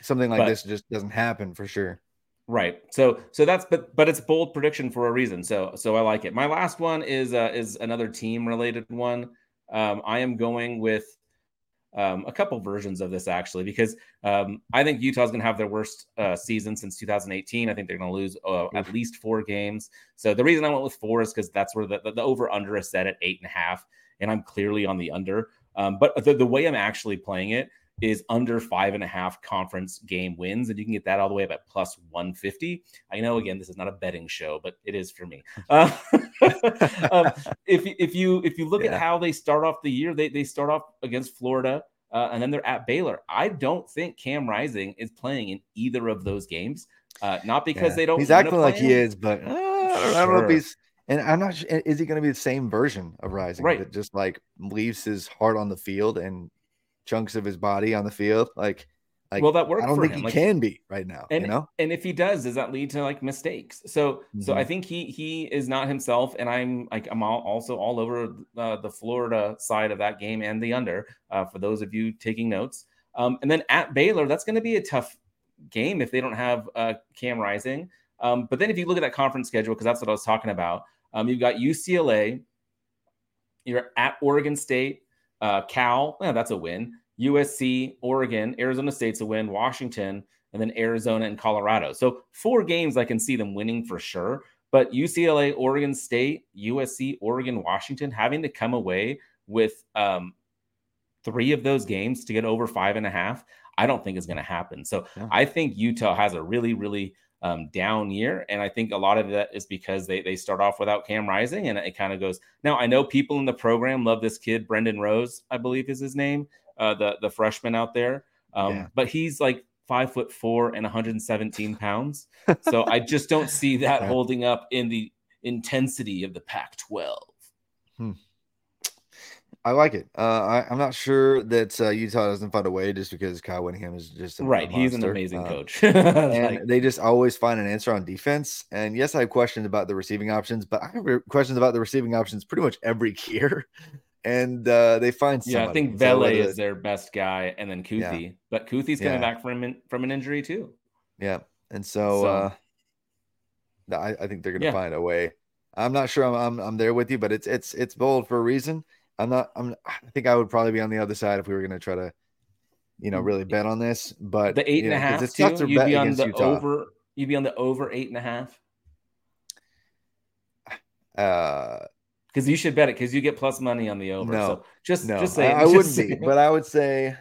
something like But- this just doesn't happen for sure. Right. So so that's but but it's bold prediction for a reason. So so I like it. My last one is uh is another team related one. Um I am going with um a couple versions of this actually because um I think Utah's going to have their worst uh season since 2018. I think they're going to lose uh, at least 4 games. So the reason I went with 4 is cuz that's where the, the, the over under is set at eight and a half and I'm clearly on the under. Um but the, the way I'm actually playing it is under five and a half conference game wins, and you can get that all the way up at plus 150. I know, again, this is not a betting show, but it is for me. Uh, um, if if you if you look Yeah. at how they start off the year, they they start off against Florida. Uh, and then they're at Baylor. I don't think Cam Rising is playing in either of those games. Uh, not because Yeah. they don't. He's acting like play he is, but uh, I don't know if he's. And I'm not. sure Is he going to be the same version of Rising Right. that just like leaves his heart on the field and chunks of his body on the field? Like, like Well, that worked I don't for think him. he Like- can be right now. and you know, and if he does does that lead to like mistakes so so Mhm. i think he he is not himself and i'm like i'm all, also all over uh, the florida side of that game and the under uh, for those of you taking notes um, and then at baylor that's going to be a tough game if they don't have uh, cam rising um, but then if you look at that conference schedule because that's what i was talking about um, you've got ucla you're at oregon state uh, cal yeah, that's a win usc oregon arizona state's a win washington and then Arizona and Colorado. So four games I can see them winning for sure. But UCLA, Oregon State, USC, Oregon, Washington having to come away with um, three of those games to get over five and a half, I don't think is going to happen. So Yeah. I think Utah has a really, really um, down year. And I think a lot of that is because they, they start off without Cam Rising and it kind of goes. Now, I know people in the program love this kid, Brendan Rose, I believe is his name, uh, the, the freshman out there. Um, Yeah. But he's like five foot four and 117 pounds. So I just don't see that Yeah. holding up in the intensity of the Pac 12. I like it. Uh, I, I'm not sure that uh, Utah doesn't find a way just because Kyle Whittingham is just Right. He's an amazing Uh, coach. and Like, they just always find an answer on defense. And yes, I have questions about the receiving options, but I have questions about the receiving options pretty much every year. And uh, they find yeah, I think So Vele whether is their best guy, and then Kuithe. But Kuithe's Yeah. coming back from an, from an injury too. yeah. And so, So- uh, I, I think they're gonna Yeah. find a way. I'm not sure I'm, I'm I'm there with you, but it's it's it's bold for a reason. I'm not. I'm. I think I would probably be on the other side if we were gonna try to, you know, really bet on this. But The eight and a know, 'cause half it's too. tough to You'd bet be on the Utah. over. You'd be on the over eight and a half Uh, because you should bet it because you get plus money on the over. No. so just No, just say I, I wouldn't be, but I would say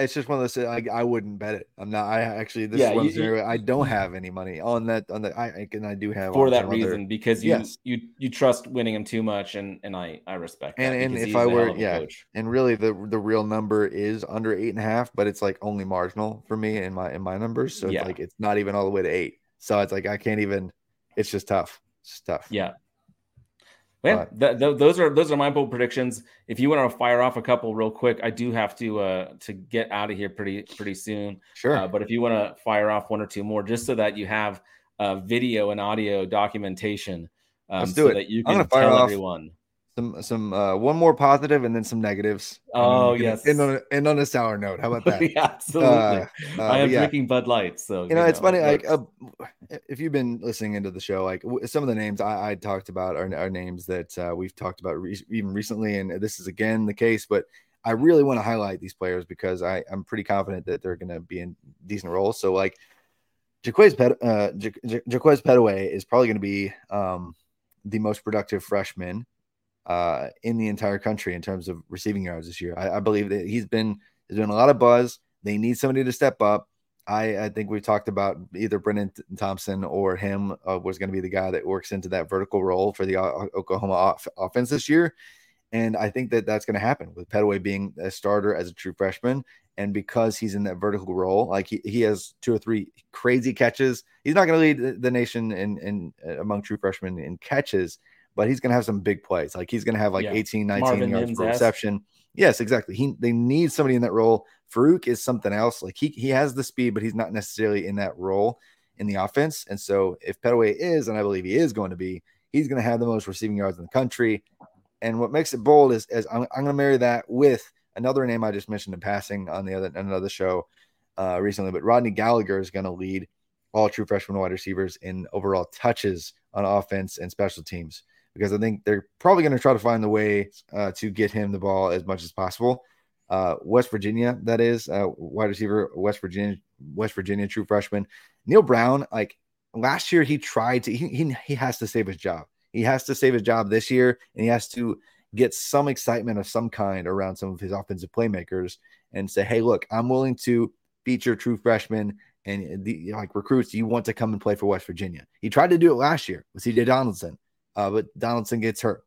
it's just one of those. Uh, I, I wouldn't bet it. I'm not. I actually this Yeah, is one you- scenario- I don't have any money on that. On the I and I do have for that some other- reason because you Yes. you you trust winning him too much and and I I respect that And- and if I were- hell of a yeah. coach. and really the the real number is under eight and a half, but it's like only marginal for me in my in my numbers. So Yeah. it's like it's not even all the way to eight. So it's like I can't even. It's just tough. It's just tough. Yeah. Yeah, th- th- those are those are my bold predictions. If you want to fire off a couple real quick, I do have to uh to get out of here pretty pretty soon. Sure. Uh, but if you want to fire off one or two more, just so that you have uh, video and audio documentation, um, Let's do so it. that you I'm can gonna fire tell off everyone. Some some uh, one more positive and then some negatives. Oh, we yes. End on a, end on a sour note. How about that? yeah, absolutely. Uh, uh, I am yeah. drinking Bud Light, so you know it's funny like uh, if you've been listening into the show like some of the names i, I talked about are, are names that uh, we've talked about re- even recently and this is again the case but i really want to highlight these players because i i'm pretty confident that they're going to be in decent roles so like Jaquez Pet, uh, Ja- Ja- Jaquez Pettaway is probably going to be um, the most productive freshman uh, in the entire country in terms of receiving yards this year. I, I believe that he's been there's been a lot of buzz. They need somebody to step up. I, I think we talked about either Brenen Thompson or him uh, was going to be the guy that works into that vertical role for the Oklahoma off- offense this year. And I think that that's going to happen with Pettaway being a starter as a true freshman. And because he's in that vertical role, like he, he has two or three crazy catches. He's not going to lead the nation in, in among true freshmen in catches, but he's going to have some big plays. Like he's going to have like yeah. 18, 19 Marvin yards per reception. Yes, exactly. He they need somebody in that role. Farooq is something else. Like he he has the speed, but he's not necessarily in that role in the offense. And so if Pettaway is, and I believe he is going to be, he's going to have the most receiving yards in the country. And what makes it bold is, is I'm, I'm going to marry that with another name I just mentioned in passing on the other another show uh, recently, but Rodney Gallagher is going to lead all true freshman wide receivers in overall touches on offense and special teams because I think they're probably going to try to find the way uh, to get him the ball as much as possible. Uh, West Virginia, that is, uh, wide receiver, West Virginia, West Virginia, true freshman. Neal Brown, like last year, he tried to, he, he, he has to save his job. He has to save his job this year, and he has to get some excitement of some kind around some of his offensive playmakers and say, hey, look, I'm willing to feature true freshmen and the, like recruits. You want to come and play for West Virginia. He tried to do it last year with CJ Donaldson uh, but Donaldson gets hurt.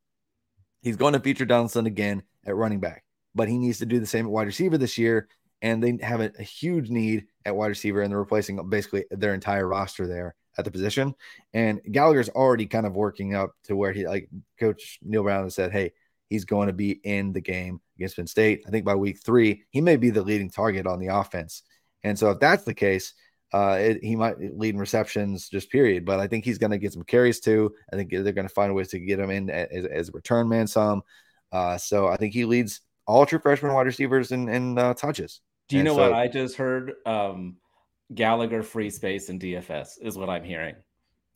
He's going to feature Donaldson again at running back, but he needs to do the same at wide receiver this year. And they have a, a huge need at wide receiver, and they're replacing basically their entire roster there at the position. And Gallagher's already kind of working up to where he, like Coach Neal Brown has said, hey, he's going to be in the game against Penn State. I think by week three, he may be the leading target on the offense. And so if that's the case, uh, it, he might lead in receptions, just period. But I think he's going to get some carries too. I think they're going to find ways to get him in as, as a return man some. Uh, so I think he leads all true freshman wide receivers in, in uh, touches. Do you and know so, what I just heard? Um, Gallagher free space in DFS is what I'm hearing.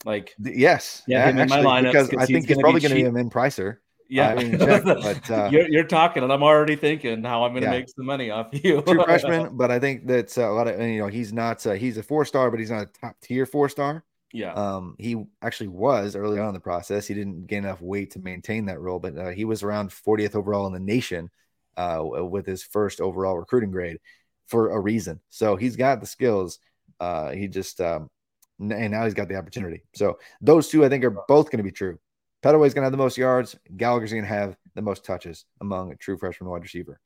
Like, yes, yeah, him actually, in my lineup because I think it's probably going to be a in Pricer. Yeah, I mean, check, but uh, you're, you're talking, and I'm already thinking how I'm going to yeah. make some money off you. True freshman, but I think that's a lot of you know he's not uh, he's a four star, but he's not a top tier four star. Yeah, um, he actually was early on in the process. He didn't gain enough weight to maintain that role, but uh, he was around 40th overall in the nation uh, with his first overall recruiting grade for a reason. So he's got the skills. Uh, he just um, and now he's got the opportunity. So those two, I think, are both going to be true. Pettaway's going to have the most yards. Gallagher's going to have the most touches among a true freshman wide receiver.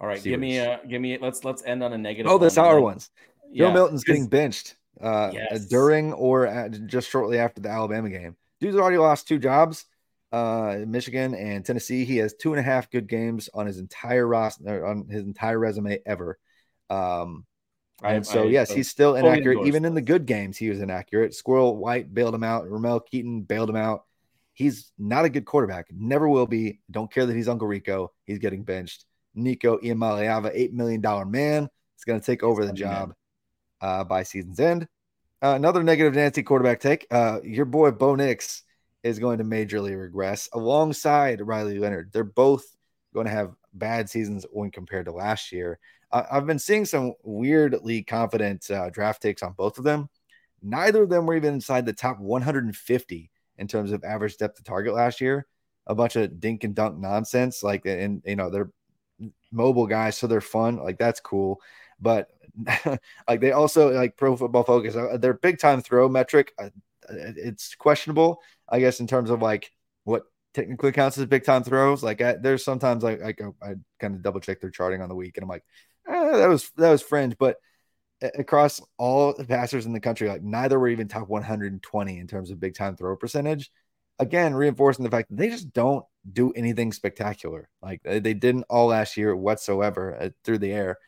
All right, give me a give me. A, Let's let's end on a negative. Oh, the sour ones. Yeah. Joe Milton's getting benched uh, yes. during or at, just shortly after the Alabama game. Dude's already lost two jobs. Uh, Michigan and Tennessee. He has two and a half good games on his entire roster, on his entire resume ever. Um, and I, so, I, yes, he's still inaccurate. Even in the good games, he was inaccurate. Squirrel White bailed him out. Ramel Keyton bailed him out. He's not a good quarterback. Never will be. Don't care that he's Uncle Rico. He's getting benched. Nico Iamaleava, $8 million man, is going to take over the job uh, by season's end. Uh, another negative Nancy quarterback take. Uh, your boy Bo Nix is going to majorly regress alongside Riley Leonard. They're both going to have bad seasons when compared to last year. I've been seeing some weirdly confident uh, draft takes on both of them. Neither of them were even inside the top 150 in terms of average depth of target last year. A bunch of dink and dunk nonsense, like and you know they're mobile guys, so they're fun. Like that's cool, but like they also like Pro Football Focus, uh, their big time throw metric, uh, it's questionable, I guess, in terms of like what technically counts as big time throws. Like I, there's sometimes like I, I kind of double check their charting on the week, and I'm like, eh, that was that was fringe, but across all the passers in the country, like neither were even top 120 in terms of big time throw percentage. Again, reinforcing the fact that they just don't do anything spectacular. Like they didn't all last year whatsoever uh, through the air.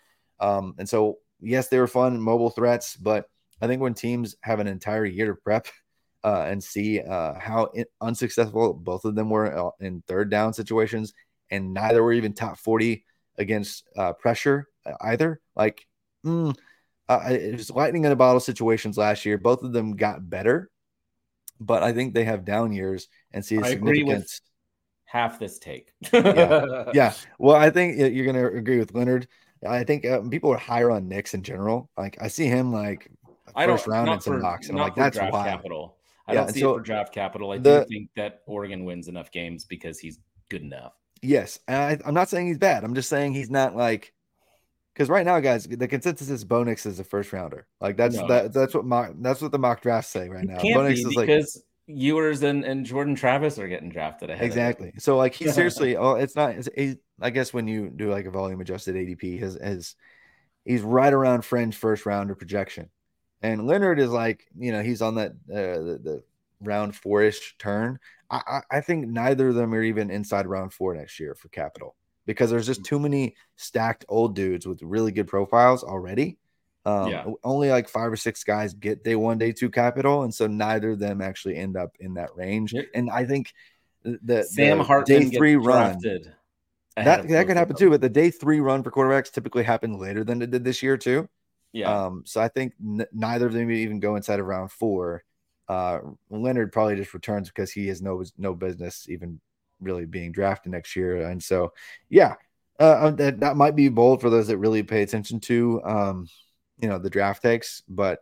Um, and so, yes, they were fun mobile threats, but I think when teams have an entire year to prep uh, and see uh, how in- unsuccessful both of them were uh, in third down situations, and neither were even top 40 against uh, pressure uh, either, like, mm, uh, it was lightning in a bottle situations last year. Both of them got better, but I think they have down years and see. I agree with half this take. yeah. yeah, well, I think you're going to agree with Leonard. I think uh, people are higher on Nix in general. Like I see him like I first round in some mocks, and I'm like that's draft capital. I yeah, don't see so it for draft capital. I the, do think that Oregon wins enough games because he's good enough. Yes, I, am not saying he's bad. I'm just saying he's not like because right now, guys, the consensus is Bo Nix is a first rounder. Like that's no, that, that's what mock that's what the mock drafts say right now. Can't be because like, Ewers and, and Jordan Travis are getting drafted ahead. Exactly. So like he seriously, oh, it's not. It's, he, I guess when you do like a volume adjusted ADP, his his he's right around fringe first rounder projection, and Leonard is like you know he's on that uh, the, the round four ish turn. I, I think neither of them are even inside round four next year for capital because there's just too many stacked old dudes with really good profiles already. Um, yeah. Only like five or six guys get day one, day two capital, and so neither of them actually end up in that range. And I think the Sam the day three run that that could happen too. But the day three run for quarterbacks typically happen later than it did this year too. Yeah. Um, so I think n- neither of them even go inside of round four. Uh, Leonard probably just returns because he has no no business even really being drafted next year, and so yeah, uh, um, that, that might be bold for those that really pay attention to um, you know, the draft takes, but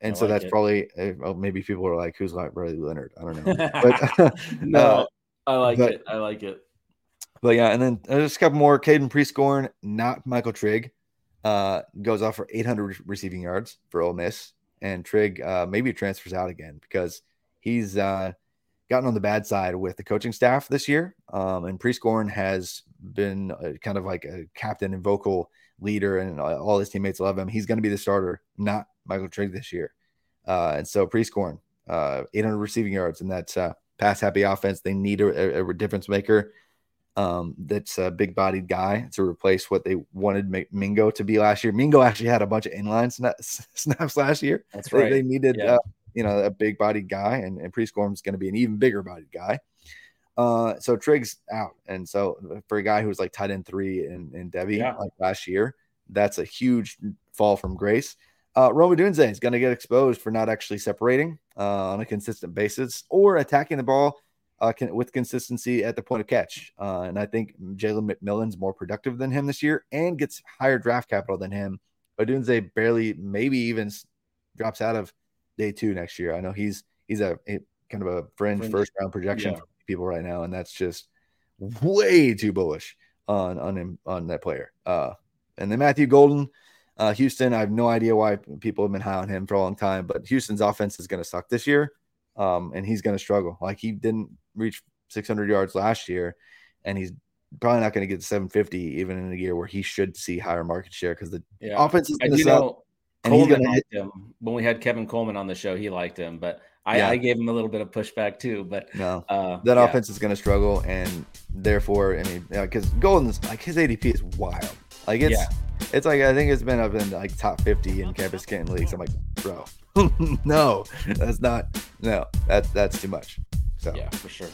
and I so like that's it. probably uh, well, maybe people are like, who's like Riley Leonard? I don't know, but no, uh, I like but, it. I like it. But yeah, and then there's a couple more. Caden Prieskorn, not Michael Trigg, uh, goes off for 800 receiving yards for Ole Miss and Trigg uh, maybe transfers out again because he's uh, gotten on the bad side with the coaching staff this year. Um, and Prieskorn has been a, kind of like a captain and vocal leader, and all his teammates love him. He's going to be the starter, not Michael Trigg this year. Uh, and so Prieskorn, uh, 800 receiving yards, and that's uh, pass happy offense. They need a, a difference maker um, that's a big bodied guy to replace what they wanted Mingo to be last year. Mingo actually had a bunch of inline snaps last year. That's right. They, they needed, yeah. uh, you know, a big bodied guy, and, and is going to be an even bigger bodied guy. Uh, so Trigg's out. And so for a guy who was like tight end three and, in Devy yeah. like last year, that's a huge fall from grace. Uh, Rome Odunze is going to get exposed for not actually separating uh, on a consistent basis or attacking the ball uh, can, with consistency at the point of catch. Uh, and I think Jalen McMillan's more productive than him this year and gets higher draft capital than him. Odunze barely, maybe even drops out of day two next year. I know he's he's a, a kind of a fringe, fringe. first round projection yeah. for people right now, and that's just way too bullish on on him on that player. Uh, and then Matthew Golden, uh, Houston. I have no idea why people have been high on him for a long time, but Houston's offense is going to suck this year um, and he's going to struggle. Like he didn't reach 600 yards last year, and he's probably not going to get 750 even in a year where he should see higher market share because the yeah. offense is going to know Coleman liked him when we had Kevin Coleman on the show. He liked him, but I, yeah. I gave him a little bit of pushback too. But no, uh, that yeah. offense is going to struggle, and therefore, I mean, because Golden's like his ADP is wild. Like it's, it's like I think it's been up in like top 50 in campus Canton leagues. I'm like, bro, no, that's not. No, that's that's too much. So yeah, for sure.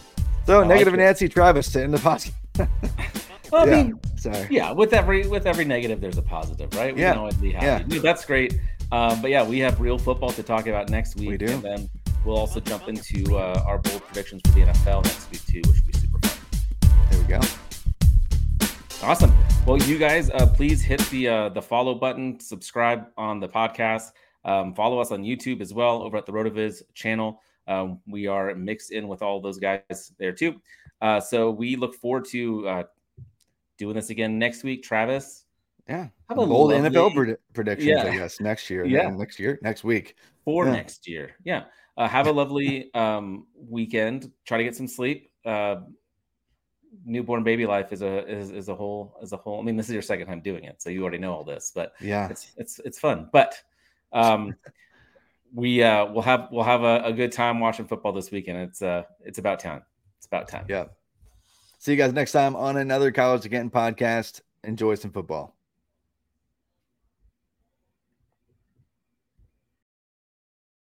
So I negative like Nancy Travis to end the podcast. well, I yeah, mean, sorry. Yeah, with every with every negative, there's a positive, right? We yeah. can always be happy. Yeah. Dude, that's great. Um, but yeah, we have real football to talk about next week. We do. And then we'll also jump into uh, our bold predictions for the NFL next week too, which will be super fun. There we go. Awesome. Well, you guys, uh, please hit the uh, the follow button, subscribe on the podcast. Um, follow us on YouTube as well over at the Rotoviz channel. Um, we are mixed in with all those guys there too. Uh, so we look forward to uh, doing this again next week. Travis, yeah, have a bold lovely... NFL pred- predictions. Yeah. I guess next year. Yeah, next year, next week for yeah. next year. Yeah, uh, have a lovely um, weekend. Try to get some sleep. Uh, newborn baby life is a is, is a whole is a whole. I mean, this is your second time doing it, so you already know all this. But yeah, it's it's it's fun. But um, we uh, we'll have we'll have a, a, good time watching football this weekend. It's uh it's about time. It's about time. Yeah. See you guys next time on another College Again podcast. Enjoy some football.